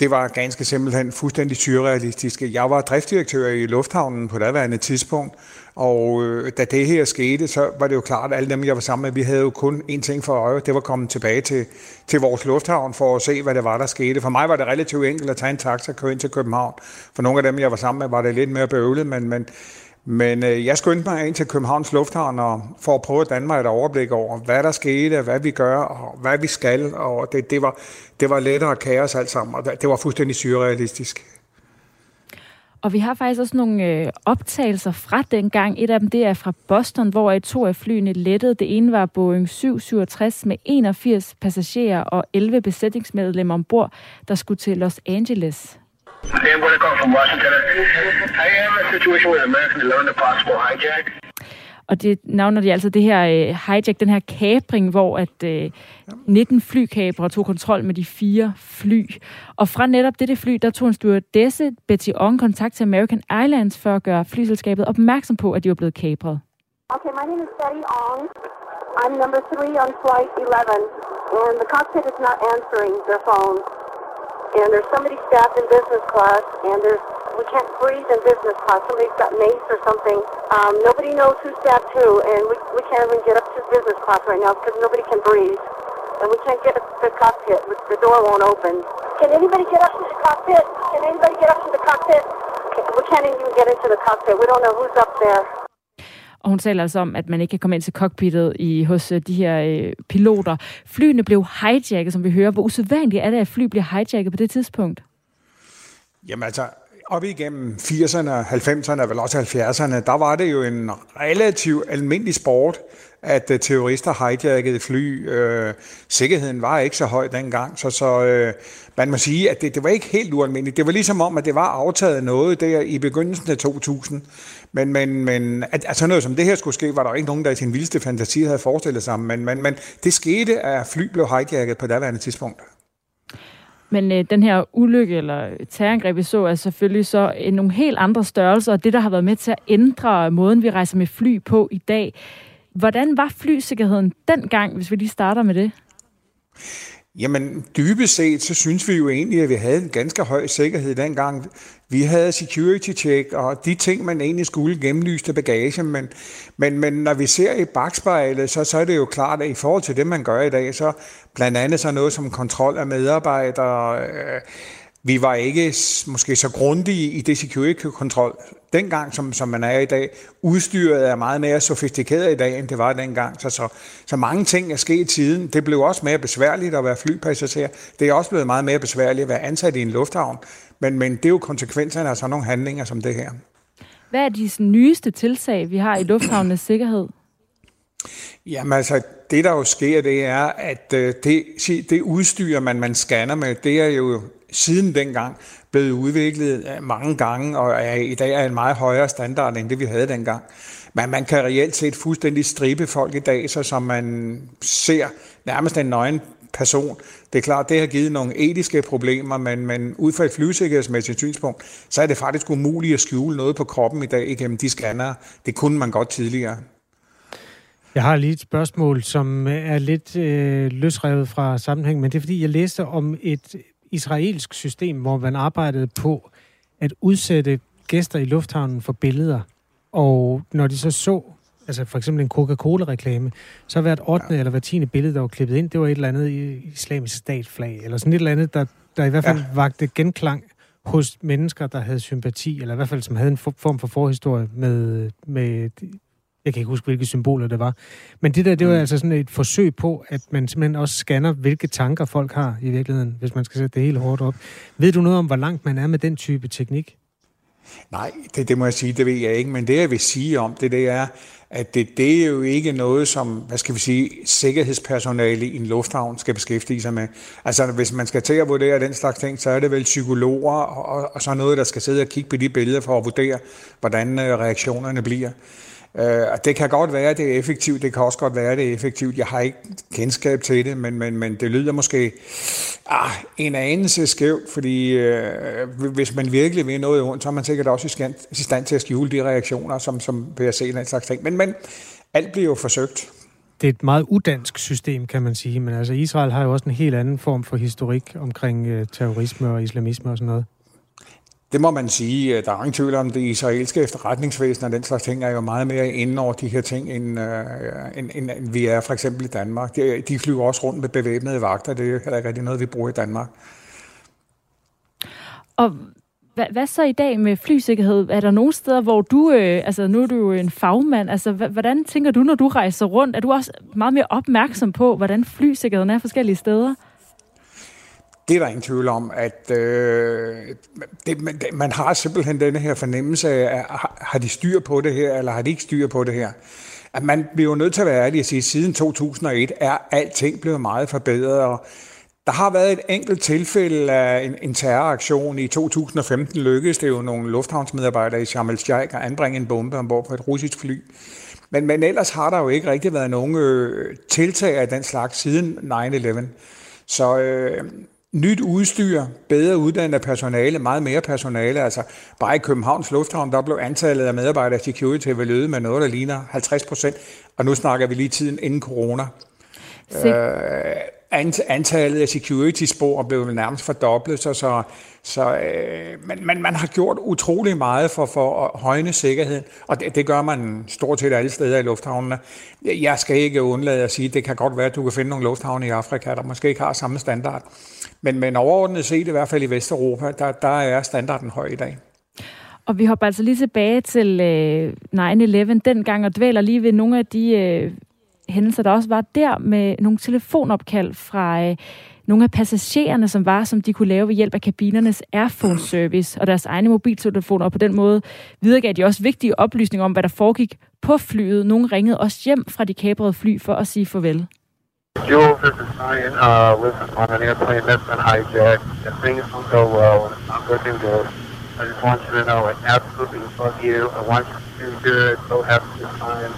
K: Det var ganske simpelthen fuldstændig surrealistisk. Jeg var driftsdirektør i Lufthavnen på daværende tidspunkt, og øh, da det her skete, så var det jo klart, at alle dem, jeg var sammen med, vi havde jo kun én ting for øje, det var at komme tilbage til, til vores lufthavn for at se, hvad det var, der skete. For mig var det relativt enkelt at tage en taxa og køre ind til København. For nogle af dem, jeg var sammen med, var det lidt mere bøvlet, men, men men øh, jeg skyndte mig ind til Københavns Lufthavn og, for at prøve at danne mig et overblik over, hvad der skete, hvad vi gør og hvad vi skal. Og det, det, var, det var lettere kaos alt sammen, og det var fuldstændig surrealistisk.
B: Og vi har faktisk også nogle øh, optagelser fra dengang. Et af dem det er fra Boston, hvor et to af flyene lettede. Det ene var Boeing 767 med 81 passagerer og 11 besætningsmedlemmer ombord, der skulle til Los Angeles. Sam call from Washington. I am a situation with American learned a possible hijack. Og det navner de altså det her øh, hijack, den her kapring, hvor at øh, 19 flykabre tog kontrol med de fire fly. Og fra netop dette fly, der tog en stewardesse, Betty Ong, kontakt til American Airlines for at gøre flyselskabet opmærksom på, at de var blevet kapret.
L: Okay, my name is Betty Ong. I'm number three on flight 11, and the cockpit is not answering their phone. And there's somebody staffed in business class, and there's we can't breathe in business class. Somebody's got mace or something. Um, nobody knows who's staffed who, and we, we can't even get up to business class right now because nobody can breathe. And we can't get up to the cockpit. The door won't open. Can anybody get up to the cockpit? Can anybody get up to the cockpit? We can't even get into the cockpit. We don't know who's up there.
B: Og hun taler altså om, at man ikke kan komme ind til cockpittet i, hos øh, de her øh, piloter. Flyene blev hijacket, som vi hører. Hvor usædvanligt er det, at fly bliver hijacket på det tidspunkt?
K: Jamen altså, op igennem 80'erne, 90'erne og vel også 70'erne, der var det jo en relativt almindelig sport, at øh, terrorister hijackede fly. Øh, sikkerheden var ikke så høj dengang, så, så øh, man må sige, at det, det var ikke helt ualmindeligt. Det var ligesom om, at det var aftaget noget der i begyndelsen af 2000. Men, men, men at, at sådan noget som det her skulle ske, var der ikke nogen, der i sin vildeste fantasi havde forestillet sig. Men, men, men det skete, at fly blev hijacket på daværende tidspunkt.
B: Men øh, den her ulykke eller terrorangreb, vi så, er selvfølgelig så øh, nogle helt andre størrelser, og det, der har været med til at ændre måden, vi rejser med fly på i dag. Hvordan var flysikkerheden dengang, hvis vi lige starter med det?
K: Jamen, dybest set, så synes vi jo egentlig, at vi havde en ganske høj sikkerhed dengang. Vi havde security check og de ting, man egentlig skulle gennemlyse bagage, men, men, men når vi ser i bagspejlet, så, så er det jo klart, at i forhold til det, man gør i dag, så blandt andet så noget som kontrol af medarbejdere, øh, vi var ikke måske så grundige i det security-kontrol dengang, som, som man er i dag. Udstyret er meget mere sofistikeret i dag, end det var dengang. Så, så, så mange ting er sket siden. Det blev også mere besværligt at være flypassager. Det er også blevet meget mere besværligt at være ansat i en lufthavn. Men, men det er jo konsekvenserne af sådan nogle handlinger som det her.
B: Hvad er de nyeste tiltag, vi har i lufthavnens sikkerhed?
K: Jamen altså, det der jo sker, det er, at øh, det, det udstyr, man, man scanner med, det er jo siden dengang blevet udviklet øh, mange gange, og er i dag er en meget højere standard, end det vi havde dengang. Men man kan reelt set fuldstændig stribe folk i dag, så som man ser nærmest en nøgen person. Det er klart, det har givet nogle etiske problemer, men, men ud fra et flysikkerhedsmæssigt synspunkt, så er det faktisk umuligt at skjule noget på kroppen i dag igennem de scanner. Det kunne man godt tidligere.
A: Jeg har lige et spørgsmål, som øh, er lidt øh, løsrevet fra sammenhæng, men det er fordi, jeg læste om et israelsk system, hvor man arbejdede på at udsætte gæster i lufthavnen for billeder. Og når de så så, altså for eksempel en Coca-Cola-reklame, så hvert 8. Ja. eller hvert 10. billede, der var klippet ind, det var et eller andet islamisk statflag, eller sådan et eller andet, der, der i hvert fald ja. vagte genklang hos mennesker, der havde sympati, eller i hvert fald som havde en form for forhistorie med, med jeg kan ikke huske, hvilke symboler det var. Men det der, det var mm. altså sådan et forsøg på, at man simpelthen også scanner, hvilke tanker folk har i virkeligheden, hvis man skal sætte det hele hårdt op. Ved du noget om, hvor langt man er med den type teknik?
K: Nej, det, det må jeg sige, det ved jeg ikke. Men det, jeg vil sige om det, det er, at det, det er jo ikke noget, som, hvad skal vi sige, sikkerhedspersonale i en lufthavn skal beskæftige sig med. Altså, hvis man skal til at vurdere den slags ting, så er det vel psykologer og, og så noget, der skal sidde og kigge på de billeder for at vurdere, hvordan øh, reaktionerne bliver. Øh, og det kan godt være, at det er effektivt. Det kan også godt være, at det er effektivt. Jeg har ikke kendskab til det, men, men, men det lyder måske ah, en anelse skævt, fordi øh, hvis man virkelig vil noget ondt, så er man sikkert også i stand til at skjule de reaktioner, som, som vil jeg se den slags ting. Men, men alt bliver jo forsøgt.
A: Det er et meget udansk system, kan man sige, men altså Israel har jo også en helt anden form for historik omkring øh, terrorisme og islamisme og sådan noget.
K: Det må man sige. Der er ingen tvivl om, det israelske efterretningsvæsen og den slags ting er jo meget mere inde over de her ting, end, øh, end, end, end vi er for eksempel i Danmark. De, de flyver også rundt med bevæbnede vagter. Det er heller ikke rigtig noget, vi bruger i Danmark.
B: Og hvad, hvad så i dag med flysikkerhed? Er der nogle steder, hvor du, øh, altså nu er du jo en fagmand, altså hvordan tænker du, når du rejser rundt? Er du også meget mere opmærksom på, hvordan flysikkerheden er forskellige steder?
K: Det er der ingen tvivl om, at øh, det, man, man har simpelthen denne her fornemmelse af, har, har de styr på det her, eller har de ikke styr på det her? At man bliver jo nødt til at være ærlig og sige, at siden 2001 er alting blevet meget forbedret, og der har været et enkelt tilfælde af en, en terroraktion. I 2015 lykkedes det jo nogle lufthavnsmedarbejdere i Sharm el-Sheikh at anbringe en bombe ombord på et russisk fly. Men, men ellers har der jo ikke rigtig været nogen øh, tiltag af den slags siden 9-11. Så øh, nyt udstyr, bedre uddannet personale, meget mere personale. Altså bare i Københavns Lufthavn, der blev antallet af medarbejdere i security vel øget med noget, der ligner 50 procent. Og nu snakker vi lige tiden inden corona. Øh, antallet af security-spor blev nærmest fordoblet, så, så, så øh, man, man, man har gjort utrolig meget for, for at højne sikkerheden, og det, det gør man stort set alle steder i lufthavnene. Jeg skal ikke undlade at sige, at det kan godt være, at du kan finde nogle lufthavne i Afrika, der måske ikke har samme standard. Men, men overordnet set, i hvert fald i Vesteuropa, der, der er standarden høj i dag.
B: Og vi hopper altså lige tilbage til øh, 9-11 dengang og dvæler lige ved nogle af de øh, hændelser, der også var der med nogle telefonopkald fra øh, nogle af passagererne, som var, som de kunne lave ved hjælp af kabinernes Airphone Service og deres egne mobiltelefoner, og på den måde videregav de også vigtige oplysninger om, hvad der foregik på flyet. Nogle ringede også hjem fra de kabrede fly for at sige farvel.
M: Jules, this is Ryan. Uh, listen, on an airplane that's been hijacked, and things will go well, and it's not good news. I just want you to know I absolutely love you. I want you to do good. Go have a good time.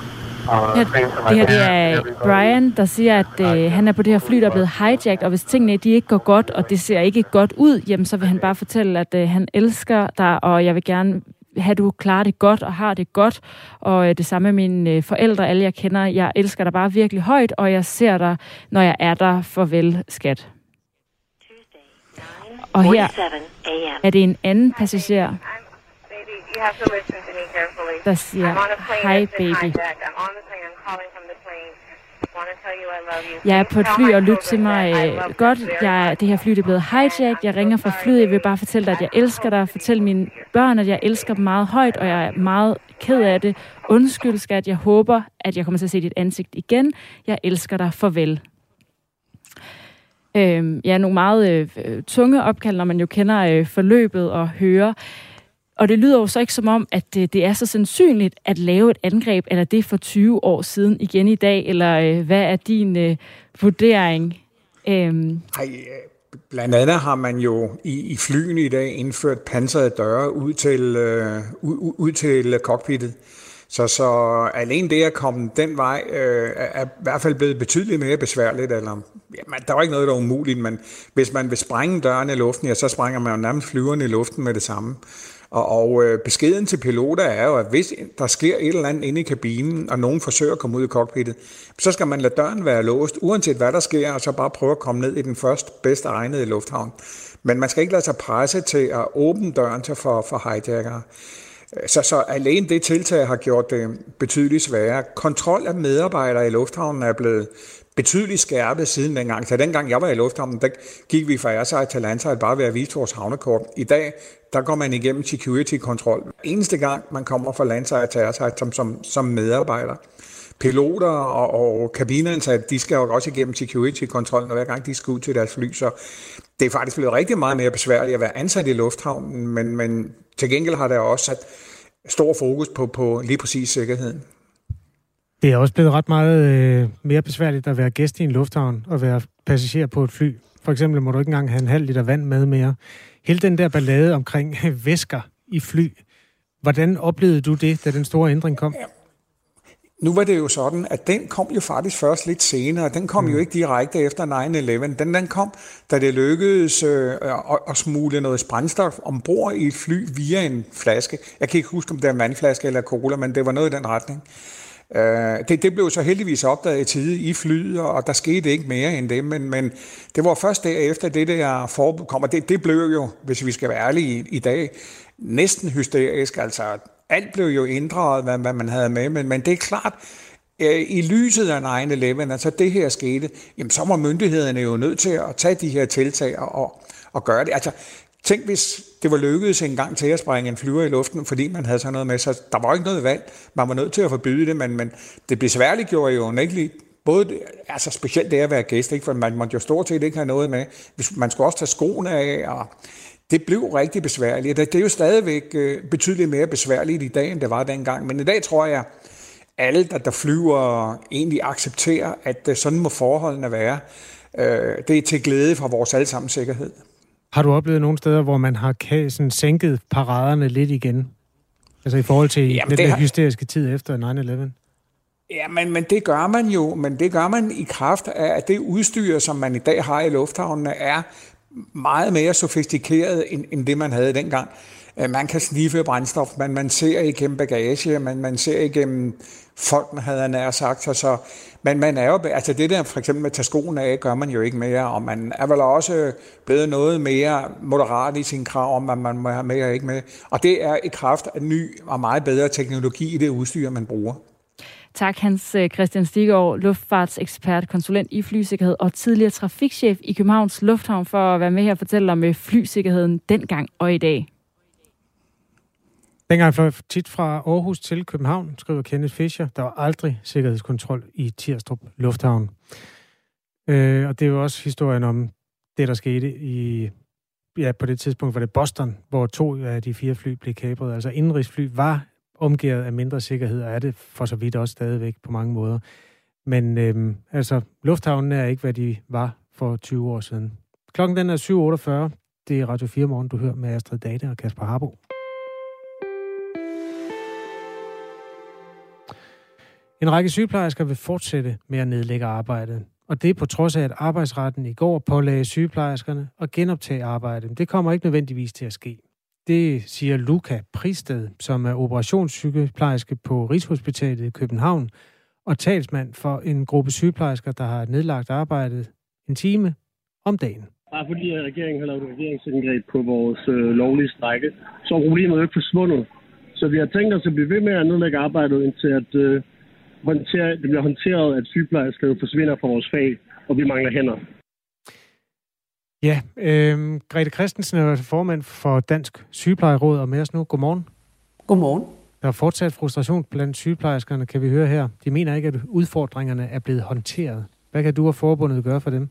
B: Ja, det her det er Brian, der siger, at øh, han er på det her fly, der er blevet hijacked, og hvis tingene de ikke går godt, og det ser ikke godt ud, jamen så vil han bare fortælle, at øh, han elsker dig, og jeg vil gerne have, at du klarer det godt og har det godt. Og øh, det samme med mine øh, forældre, alle jeg kender. Jeg elsker dig bare virkelig højt, og jeg ser dig, når jeg er der. Farvel, skat. Og her er det en anden passager, der siger, hej baby. Jeg er på et fly og lyt til mig øh, godt. Jeg, det her fly er blevet hijacked. Jeg ringer fra flyet. Jeg vil bare fortælle dig, at jeg elsker dig. Fortæl mine børn, at jeg elsker dem meget højt, og jeg er meget ked af det. Undskyld, skat. Jeg håber, at jeg kommer til at se dit ansigt igen. Jeg elsker dig. Farvel. Øh, ja, nogle meget øh, tunge opkald, når man jo kender øh, forløbet og hører. Og det lyder jo så ikke som om, at det, det er så sandsynligt at lave et angreb, eller det for 20 år siden igen i dag, eller øh, hvad er din øh, vurdering?
K: Øhm. Ej, blandt andet har man jo i, i flyene i dag indført pansrede døre ud til, øh, ud, ud til cockpittet. Så, så alene det at komme den vej øh, er i hvert fald blevet betydeligt mere besværligt. Eller, ja, der er ikke noget, der er umuligt, men hvis man vil sprænge døren i luften, ja, så sprænger man jo nærmest flyverne i luften med det samme. Og, og øh, beskeden til piloter er jo, at hvis der sker et eller andet inde i kabinen, og nogen forsøger at komme ud i cockpittet, så skal man lade døren være låst, uanset hvad der sker, og så bare prøve at komme ned i den først bedst egnede lufthavn. Men man skal ikke lade sig presse til at åbne døren til for, for hijackere. Så, så alene det tiltag har gjort det betydeligt sværere. Kontrol af medarbejdere i lufthavnen er blevet betydeligt skærpet siden dengang. Så dengang jeg var i lufthavnen, der gik vi fra Airside til Landside bare ved at vise vores havnekort. I dag, der går man igennem security-kontrol. Eneste gang, man kommer fra Landside til Airside som, som, som medarbejder. Piloter og, og kabinansatte, de skal jo også igennem security-kontrollen, hver gang de skal ud til deres fly. Så det er faktisk blevet rigtig meget mere besværligt at være ansat i lufthavnen, men, men til gengæld har der også sat stor fokus på, på lige præcis sikkerheden.
A: Det er også blevet ret meget øh, mere besværligt at være gæst i en lufthavn og være passager på et fly. For eksempel må du ikke engang have en halv liter vand med mere. Hele den der ballade omkring *laughs* væsker i fly. Hvordan oplevede du det, da den store ændring kom?
K: Nu var det jo sådan, at den kom jo faktisk først lidt senere. Den kom mm. jo ikke direkte efter 9-11. Den, den kom, da det lykkedes øh, at, at smule noget brændstof ombord i et fly via en flaske. Jeg kan ikke huske, om det er en vandflaske eller cola, men det var noget i den retning. Øh, Øh, det, det blev så heldigvis opdaget i tide i flyet, og der skete ikke mere end det, men, men det var først derefter det der forbud kom, og det, det blev jo, hvis vi skal være ærlige i, i dag, næsten hysterisk. Altså, alt blev jo ændret, hvad, hvad man havde med, men, men det er klart, øh, i lyset af 9-11, altså det her skete, jamen så var myndighederne jo nødt til at tage de her tiltag og, og gøre det. Altså, Tænk, hvis det var lykkedes en gang til at springe en flyver i luften, fordi man havde sådan noget med, sig. der var ikke noget valg. Man var nødt til at forbyde det, men, men det blev svært gjort jo ikke både, altså specielt det at være gæst, ikke? for man måtte jo stort set ikke have noget med. Hvis man skulle også tage skoene af, og det blev rigtig besværligt. Det er jo stadigvæk øh, betydeligt mere besværligt i dag, end det var dengang. Men i dag tror jeg, alle, der, der flyver, egentlig accepterer, at øh, sådan må forholdene være. Øh, det er til glæde for vores allesammens sikkerhed.
A: Har du oplevet nogle steder, hvor man har sådan sænket paraderne lidt igen? Altså i forhold til Jamen, den der har... hysteriske tid efter 9-11?
K: Ja, men, men det gør man jo, men det gør man i kraft af, at det udstyr, som man i dag har i lufthavnene, er meget mere sofistikeret, end, end det man havde dengang. Øh, man kan sniffe brændstof, men man ser igennem bagage, man, man ser igennem folk, havde han nær sagt. Så, så, men man er jo, altså det der for eksempel med at tage skoene af, gør man jo ikke mere, og man er vel også blevet noget mere moderat i sin krav om, at man må have med og ikke med. Og det er i kraft af ny og meget bedre teknologi i det udstyr, man bruger.
B: Tak Hans øh, Christian Stiggaard, luftfartsekspert, konsulent i flysikkerhed og tidligere trafikchef i Københavns Lufthavn for at være med her og fortælle om øh, flysikkerheden dengang og i dag.
A: Dengang fløj tit fra Aarhus til København, skriver Kenneth Fischer. Der var aldrig sikkerhedskontrol i Tirstrup Lufthavn. Øh, og det er jo også historien om det, der skete i... Ja, på det tidspunkt var det Boston, hvor to af de fire fly blev kapret. Altså indrigsfly var omgivet af mindre sikkerhed, og er det for så vidt også stadigvæk på mange måder. Men øh, altså, lufthavnen er ikke, hvad de var for 20 år siden. Klokken den er 7.48. Det er Radio 4 morgen, du hører med Astrid Date og Kasper Harbo. En række sygeplejersker vil fortsætte med at nedlægge arbejdet. Og det er på trods af, at arbejdsretten i går pålagde sygeplejerskerne at genoptage arbejdet. Det kommer ikke nødvendigvis til at ske. Det siger Luca Pristed, som er operationssygeplejerske på Rigshospitalet i København, og talsmand for en gruppe sygeplejersker, der har nedlagt arbejdet en time om dagen.
N: Bare fordi regeringen har lavet et regeringsindgreb på vores øh, lovlige strække, så er problemet jo ikke forsvundet. Så vi har tænkt os at blive ved med at nedlægge arbejdet, indtil at øh, håndtere, det bliver håndteret, at sygeplejersker forsvinder fra vores fag, og vi mangler hænder.
A: Ja, øh, Grete Christensen er formand for Dansk Sygeplejeråd og med os nu. Godmorgen.
O: Godmorgen.
A: Der er fortsat frustration blandt sygeplejerskerne, kan vi høre her. De mener ikke, at udfordringerne er blevet håndteret. Hvad kan du og forbundet gøre for dem?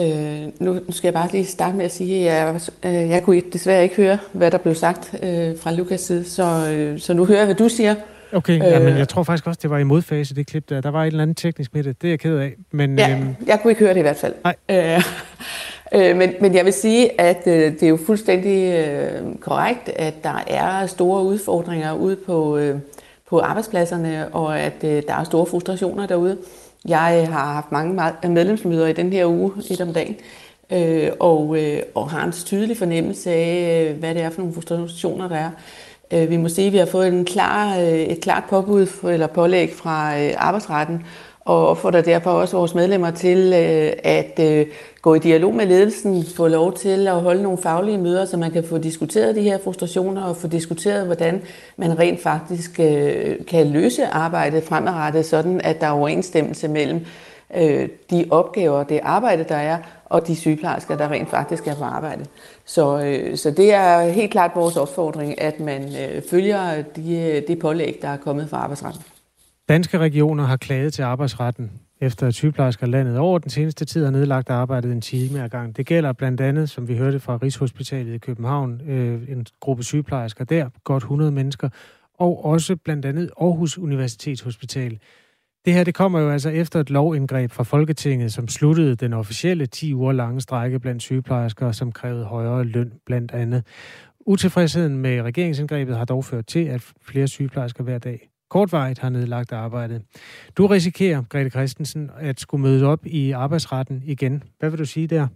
O: Øh, nu, nu skal jeg bare lige starte med at sige, at jeg, øh, jeg kunne desværre ikke høre, hvad der blev sagt øh, fra Lukas side, så, øh, så nu hører jeg, hvad du siger.
A: Okay, øh, ja, men jeg tror faktisk også, det var i modfase, det klip der. Der var et eller andet teknisk med det. Det er jeg ked af. Men,
O: ja, øhm... jeg kunne ikke høre det i hvert fald. Nej. Øh, *laughs* øh, men, men jeg vil sige, at øh, det er jo fuldstændig øh, korrekt, at der er store udfordringer ude på, øh, på arbejdspladserne, og at øh, der er store frustrationer derude. Jeg har haft mange medlemsmøder i den her uge, et om dagen, øh, og, øh, og har en tydelig fornemmelse af, øh, hvad det er for nogle frustrationer, der er. Øh, vi må sige, at vi har fået en klar, øh, et klart påbud eller pålæg fra øh, arbejdsretten, og opfordrer derfor også vores medlemmer til at gå i dialog med ledelsen, få lov til at holde nogle faglige møder, så man kan få diskuteret de her frustrationer og få diskuteret, hvordan man rent faktisk kan løse arbejdet fremadrettet, sådan at der er overensstemmelse mellem de opgaver det arbejde, der er, og de sygeplejersker, der rent faktisk er på arbejde. Så, øh, så det er helt klart vores opfordring, at man øh, følger de, øh, de pålæg, der er kommet fra arbejdsretten.
A: Danske regioner har klaget til arbejdsretten, efter at sygeplejersker landet over den seneste tid har nedlagt arbejdet en time ad gang. Det gælder blandt andet, som vi hørte fra Rigshospitalet i København, øh, en gruppe sygeplejersker der, godt 100 mennesker, og også blandt andet Aarhus Universitetshospital. Det her det kommer jo altså efter et lovindgreb fra Folketinget, som sluttede den officielle 10 uger lange strække blandt sygeplejersker, som krævede højere løn blandt andet. Utilfredsheden med regeringsindgrebet har dog ført til, at flere sygeplejersker hver dag kortvarigt har nedlagt arbejdet. Du risikerer, Grete Christensen, at skulle møde op i arbejdsretten igen. Hvad vil du sige der?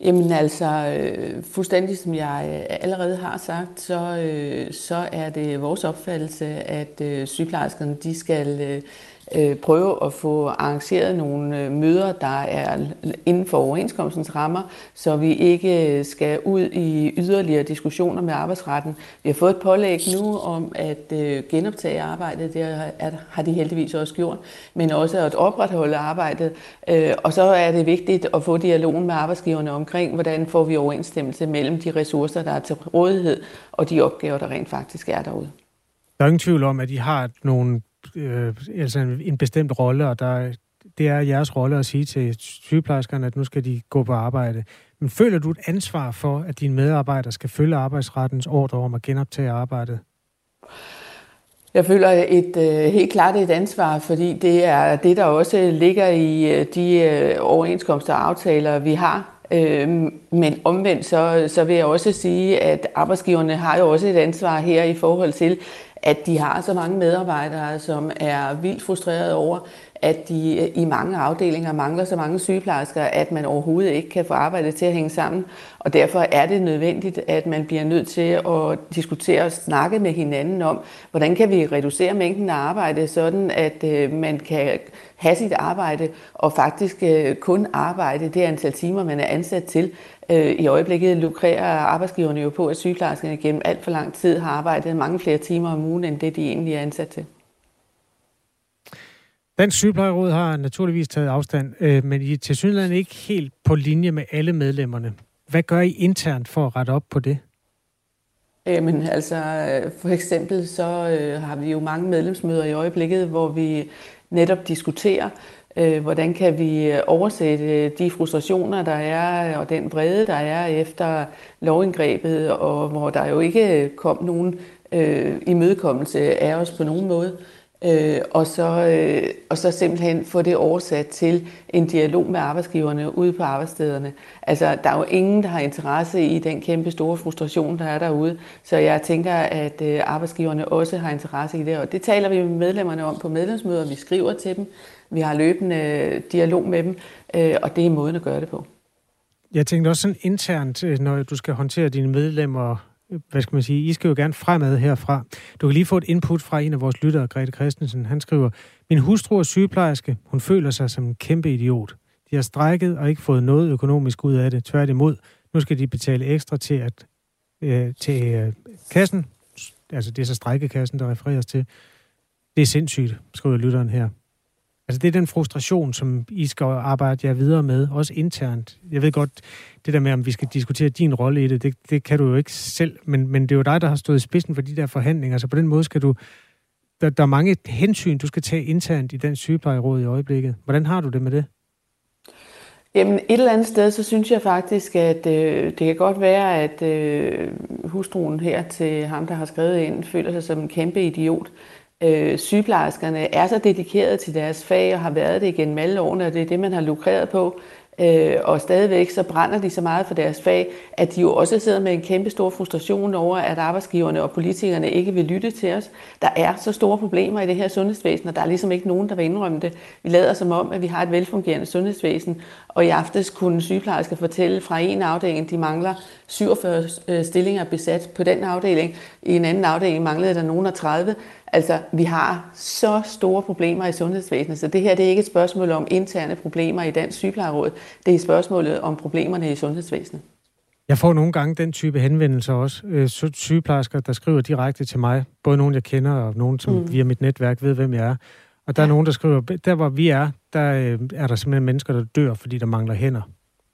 O: Jamen altså, øh, fuldstændig som jeg øh, allerede har sagt, så, øh, så er det vores opfattelse, at øh, sygeplejerskerne de skal øh, øh, prøve at få arrangeret nogle øh, møder, der er inden for overenskomstens rammer, så vi ikke øh, skal ud i yderligere diskussioner med arbejdsretten. Vi har fået et pålæg nu om at øh, genoptage arbejdet, det har de heldigvis også gjort, men også at opretholde arbejdet. Øh, og så er det vigtigt at få dialogen med arbejdsgiverne omkring, hvordan får vi overensstemmelse mellem de ressourcer, der er til rådighed, og de opgaver, der rent faktisk er derude.
A: Der er ingen tvivl om, at I har nogle øh, altså en, en bestemt rolle, og der, det er jeres rolle at sige til sygeplejerskerne, at nu skal de gå på arbejde. Men føler du et ansvar for, at dine medarbejdere skal følge arbejdsrettens ordre om at genoptage arbejdet?
O: Jeg føler et øh, helt klart et ansvar, fordi det er det, der også ligger i øh, de øh, overenskomster og aftaler, vi har. Øhm, men omvendt så, så vil jeg også sige, at arbejdsgiverne har jo også et ansvar her i forhold til, at de har så mange medarbejdere, som er vildt frustrerede over, at de øh, i mange afdelinger mangler så mange sygeplejersker, at man overhovedet ikke kan få arbejdet til at hænge sammen. Og derfor er det nødvendigt, at man bliver nødt til at diskutere og snakke med hinanden om, hvordan kan vi reducere mængden af arbejde, sådan at øh, man kan have sit arbejde og faktisk øh, kun arbejde det antal timer, man er ansat til. Øh, I øjeblikket lukrerer arbejdsgiverne jo på, at sygeplejerskerne gennem alt for lang tid har arbejdet mange flere timer om ugen, end det de egentlig er ansat til.
A: Dansk Sygeplejeråd har naturligvis taget afstand, øh, men I er til synligheden ikke helt på linje med alle medlemmerne. Hvad gør I internt for at rette op på det?
O: Jamen altså, for eksempel så øh, har vi jo mange medlemsmøder i øjeblikket, hvor vi netop diskuterer, øh, Øh, hvordan kan vi øh, oversætte de frustrationer, der er, øh, og den vrede, der er efter lovindgrebet, og hvor der jo ikke kom nogen øh, imødekommelse af os på nogen måde. Øh, og, så, øh, og så simpelthen få det oversat til en dialog med arbejdsgiverne ude på arbejdsstederne. Altså, der er jo ingen, der har interesse i den kæmpe store frustration, der er derude. Så jeg tænker, at øh, arbejdsgiverne også har interesse i det. Og det taler vi med medlemmerne om på medlemsmøder. Vi skriver til dem. Vi har løbende øh, dialog med dem. Øh, og det er måden at gøre det på.
A: Jeg tænkte også sådan internt, øh, når du skal håndtere dine medlemmer hvad skal man sige, I skal jo gerne fremad herfra. Du kan lige få et input fra en af vores lyttere, Grete Christensen. Han skriver, min hustru er sygeplejerske. Hun føler sig som en kæmpe idiot. De har strækket og ikke fået noget økonomisk ud af det. Tværtimod, nu skal de betale ekstra til, at, øh, til øh, kassen. Altså det er så strækkekassen, der refereres til. Det er sindssygt, skriver lytteren her. Altså det er den frustration, som I skal arbejde jer videre med, også internt. Jeg ved godt, det der med, om vi skal diskutere din rolle i det, det, det kan du jo ikke selv, men, men det er jo dig, der har stået i spidsen for de der forhandlinger, så på den måde skal du, der, der er mange hensyn, du skal tage internt i den sygeplejeråd i øjeblikket. Hvordan har du det med det?
O: Jamen et eller andet sted, så synes jeg faktisk, at øh, det kan godt være, at øh, hustruen her til ham, der har skrevet ind, føler sig som en kæmpe idiot øh, Øh, sygeplejerskerne er så dedikeret til deres fag og har været det igennem alle årene, og det er det, man har lukreret på. Øh, og stadigvæk så brænder de så meget for deres fag, at de jo også sidder med en kæmpe stor frustration over, at arbejdsgiverne og politikerne ikke vil lytte til os. Der er så store problemer i det her sundhedsvæsen, og der er ligesom ikke nogen, der vil indrømme det. Vi lader som om, at vi har et velfungerende sundhedsvæsen, og i aftes kunne sygeplejersker fortælle fra en afdeling, de mangler 47 øh, stillinger besat på den afdeling. I en anden afdeling manglede der nogen af 30. Altså, vi har så store problemer i sundhedsvæsenet, så det her det er ikke et spørgsmål om interne problemer i Dansk Sygeplejeråd. Det er et spørgsmål om problemerne i sundhedsvæsenet.
A: Jeg får nogle gange den type henvendelser også. Øh, sygeplejersker, der skriver direkte til mig. Både nogen, jeg kender, og nogen, som mm. via mit netværk ved, hvem jeg er. Og der er nogen, der skriver, der hvor vi er, der øh, er der simpelthen mennesker, der dør, fordi der mangler hænder.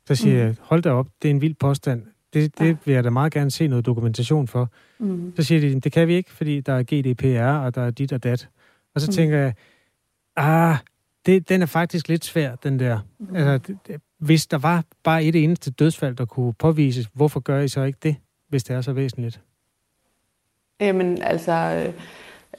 A: Så siger mm. jeg, hold da op, det er en vild påstand. Det, det vil jeg da meget gerne se noget dokumentation for. Mm. Så siger de, det kan vi ikke, fordi der er GDPR, og der er dit og dat. Og så mm. tænker jeg, ah, det, den er faktisk lidt svær, den der. Mm. Altså, det, hvis der var bare et eneste dødsfald, der kunne påvises, hvorfor gør I så ikke det, hvis det er så væsentligt?
O: Jamen, altså...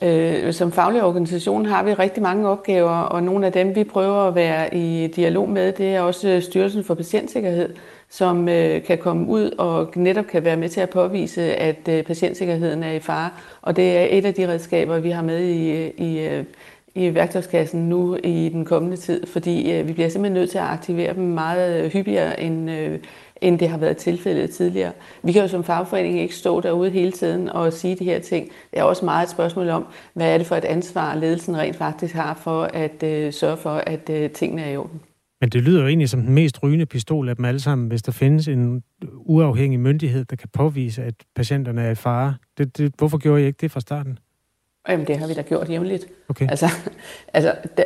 O: Øh, som faglig organisation har vi rigtig mange opgaver, og nogle af dem, vi prøver at være i dialog med, det er også Styrelsen for Patientsikkerhed, som øh, kan komme ud og netop kan være med til at påvise, at øh, patientsikkerheden er i fare. Og det er et af de redskaber, vi har med i, i, øh, i værktøjskassen nu i den kommende tid, fordi øh, vi bliver simpelthen nødt til at aktivere dem meget øh, hyppigere, end, øh, end det har været tilfældet tidligere. Vi kan jo som fagforening ikke stå derude hele tiden og sige de her ting. Det er også meget et spørgsmål om, hvad er det for et ansvar, ledelsen rent faktisk har for at øh, sørge for, at øh, tingene er i orden.
A: Men det lyder jo egentlig som den mest rygende pistol af dem alle sammen, hvis der findes en uafhængig myndighed, der kan påvise, at patienterne er i fare. Det, det, hvorfor gjorde I ikke det fra starten?
O: Jamen, det har vi da gjort jævnligt.
A: Okay.
O: Altså, *laughs* altså der,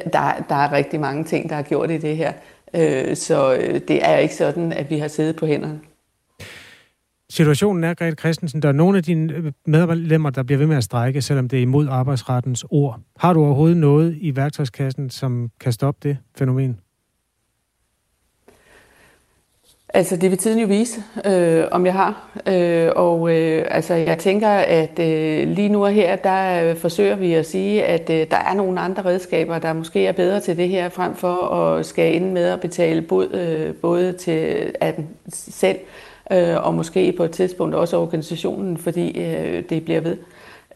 O: der er rigtig mange ting, der har gjort i det her. Øh, så øh, det er ikke sådan, at vi har siddet på hænderne.
A: Situationen er, Grete Christensen, der er nogle af dine medlemmer, der bliver ved med at strække, selvom det er imod arbejdsrettens ord. Har du overhovedet noget i værktøjskassen, som kan stoppe det fænomen?
O: Altså, det vil tiden jo vise, øh, om jeg har. Øh, og øh, altså, jeg tænker, at øh, lige nu og her, der øh, forsøger vi at sige, at øh, der er nogle andre redskaber, der måske er bedre til det her, frem for at skal ind med at betale bod, øh, både til at selv, øh, og måske på et tidspunkt også organisationen, fordi øh, det bliver ved.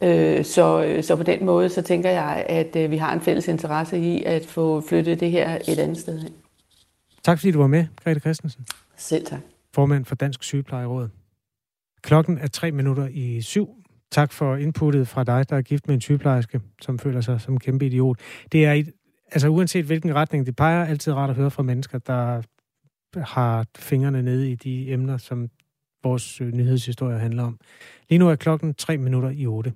O: Øh, så, øh, så på den måde, så tænker jeg, at øh, vi har en fælles interesse i at få flyttet det her et andet sted hen.
A: Tak fordi du var med, Grete Christensen.
O: Selv tak.
A: Formand for Dansk Sygeplejeråd. Klokken er tre minutter i syv. Tak for inputtet fra dig, der er gift med en sygeplejerske, som føler sig som en kæmpe idiot. Det er, altså uanset hvilken retning det peger, altid rart at høre fra mennesker, der har fingrene nede i de emner, som vores nyhedshistorie handler om. Lige nu er klokken tre minutter i otte.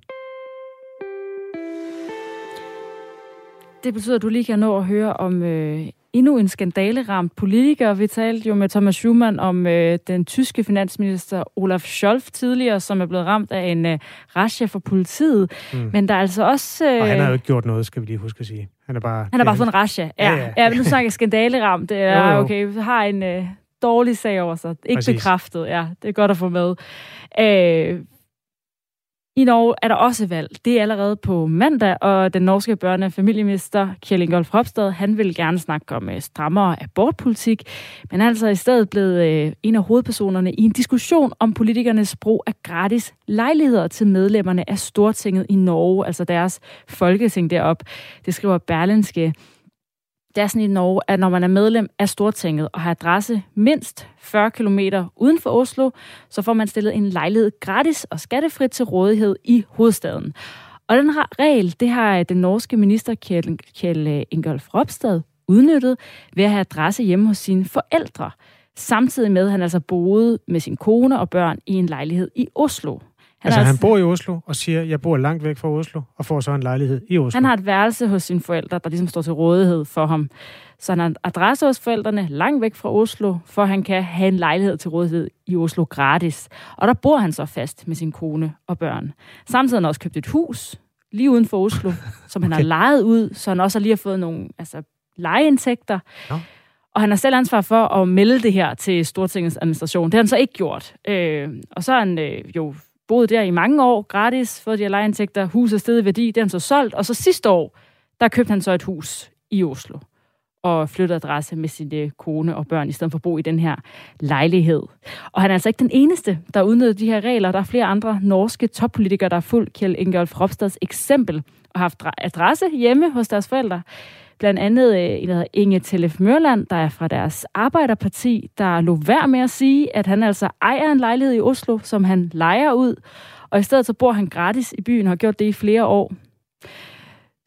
B: Det betyder, at du lige kan nå at høre om øh, endnu en skandaleramt politiker. Vi talte jo med Thomas Schumann om øh, den tyske finansminister Olaf Scholz tidligere, som er blevet ramt af en øh, rasje for politiet. Mm. Men der er altså også...
A: Øh, og han har jo ikke gjort noget, skal vi lige huske at sige. Han er bare...
B: Han har bare fået en rasje. Ja, ja, ja. ja nu snakker jeg skandaleramt. *laughs* Det er, jo, jo. okay, vi har en øh, dårlig sag over sig. Ikke Præcis. bekræftet, ja. Det er godt at få med. Øh, i Norge er der også valg. Det er allerede på mandag, og den norske børne- og familieminister Kjell Ingolf Hopstad, han vil gerne snakke om øh, strammere abortpolitik, men er altså i stedet blevet øh, en af hovedpersonerne i en diskussion om politikernes brug af gratis lejligheder til medlemmerne af Stortinget i Norge, altså deres folketing derop. Det skriver Berlinske det er sådan i Norge, at når man er medlem af Stortinget og har adresse mindst 40 km uden for Oslo, så får man stillet en lejlighed gratis og skattefrit til rådighed i hovedstaden. Og den her regel, det har øh, den norske minister Kjell, Kjell øh, Ingolf Ropstad udnyttet ved at have adresse hjemme hos sine forældre. Samtidig med, at han altså boede med sin kone og børn i en lejlighed i Oslo.
A: Han altså, han bor i Oslo og siger, jeg bor langt væk fra Oslo, og får så en lejlighed i Oslo.
B: Han har et værelse hos sine forældre, der ligesom står til rådighed for ham. Så han har adresse hos forældrene langt væk fra Oslo, for han kan have en lejlighed til rådighed i Oslo gratis. Og der bor han så fast med sin kone og børn. Samtidig har han også købt et hus lige uden for Oslo, *laughs* som han okay. har lejet ud, så han også har lige har fået nogle altså, lejeindtægter. Ja. Og han har selv ansvar for at melde det her til Stortingets administration. Det har han så ikke gjort. Øh, og så har han øh, jo boet der i mange år, gratis, fået de her lejeindtægter, huset stedet værdi, det har han så solgt, og så sidste år, der købte han så et hus i Oslo. og flytte adresse med sin øh, kone og børn, i stedet for at bo i den her lejlighed. Og han er altså ikke den eneste, der udnytter de her regler. Der er flere andre norske toppolitikere, der har fulgt Kjell Ingolf Ropstads eksempel og haft adresse hjemme hos deres forældre. Blandt andet øh, en, der hedder Inge Telef Mørland, der er fra deres arbejderparti, der lå værd med at sige, at han altså ejer en lejlighed i Oslo, som han lejer ud, og i stedet så bor han gratis i byen og har gjort det i flere år.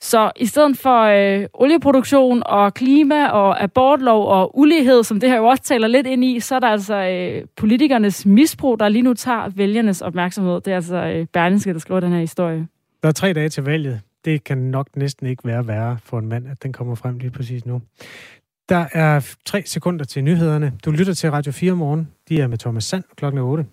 B: Så i stedet for øh, olieproduktion og klima og abortlov og ulighed, som det her jo også taler lidt ind i, så er der altså øh, politikernes misbrug, der lige nu tager vælgernes opmærksomhed. Det er altså øh, Berlingske, der skriver den her historie.
A: Der er tre dage til valget. Det kan nok næsten ikke være værre for en mand, at den kommer frem lige præcis nu. Der er tre sekunder til nyhederne. Du lytter til Radio 4 morgen. De er med Thomas Sand klokken 8.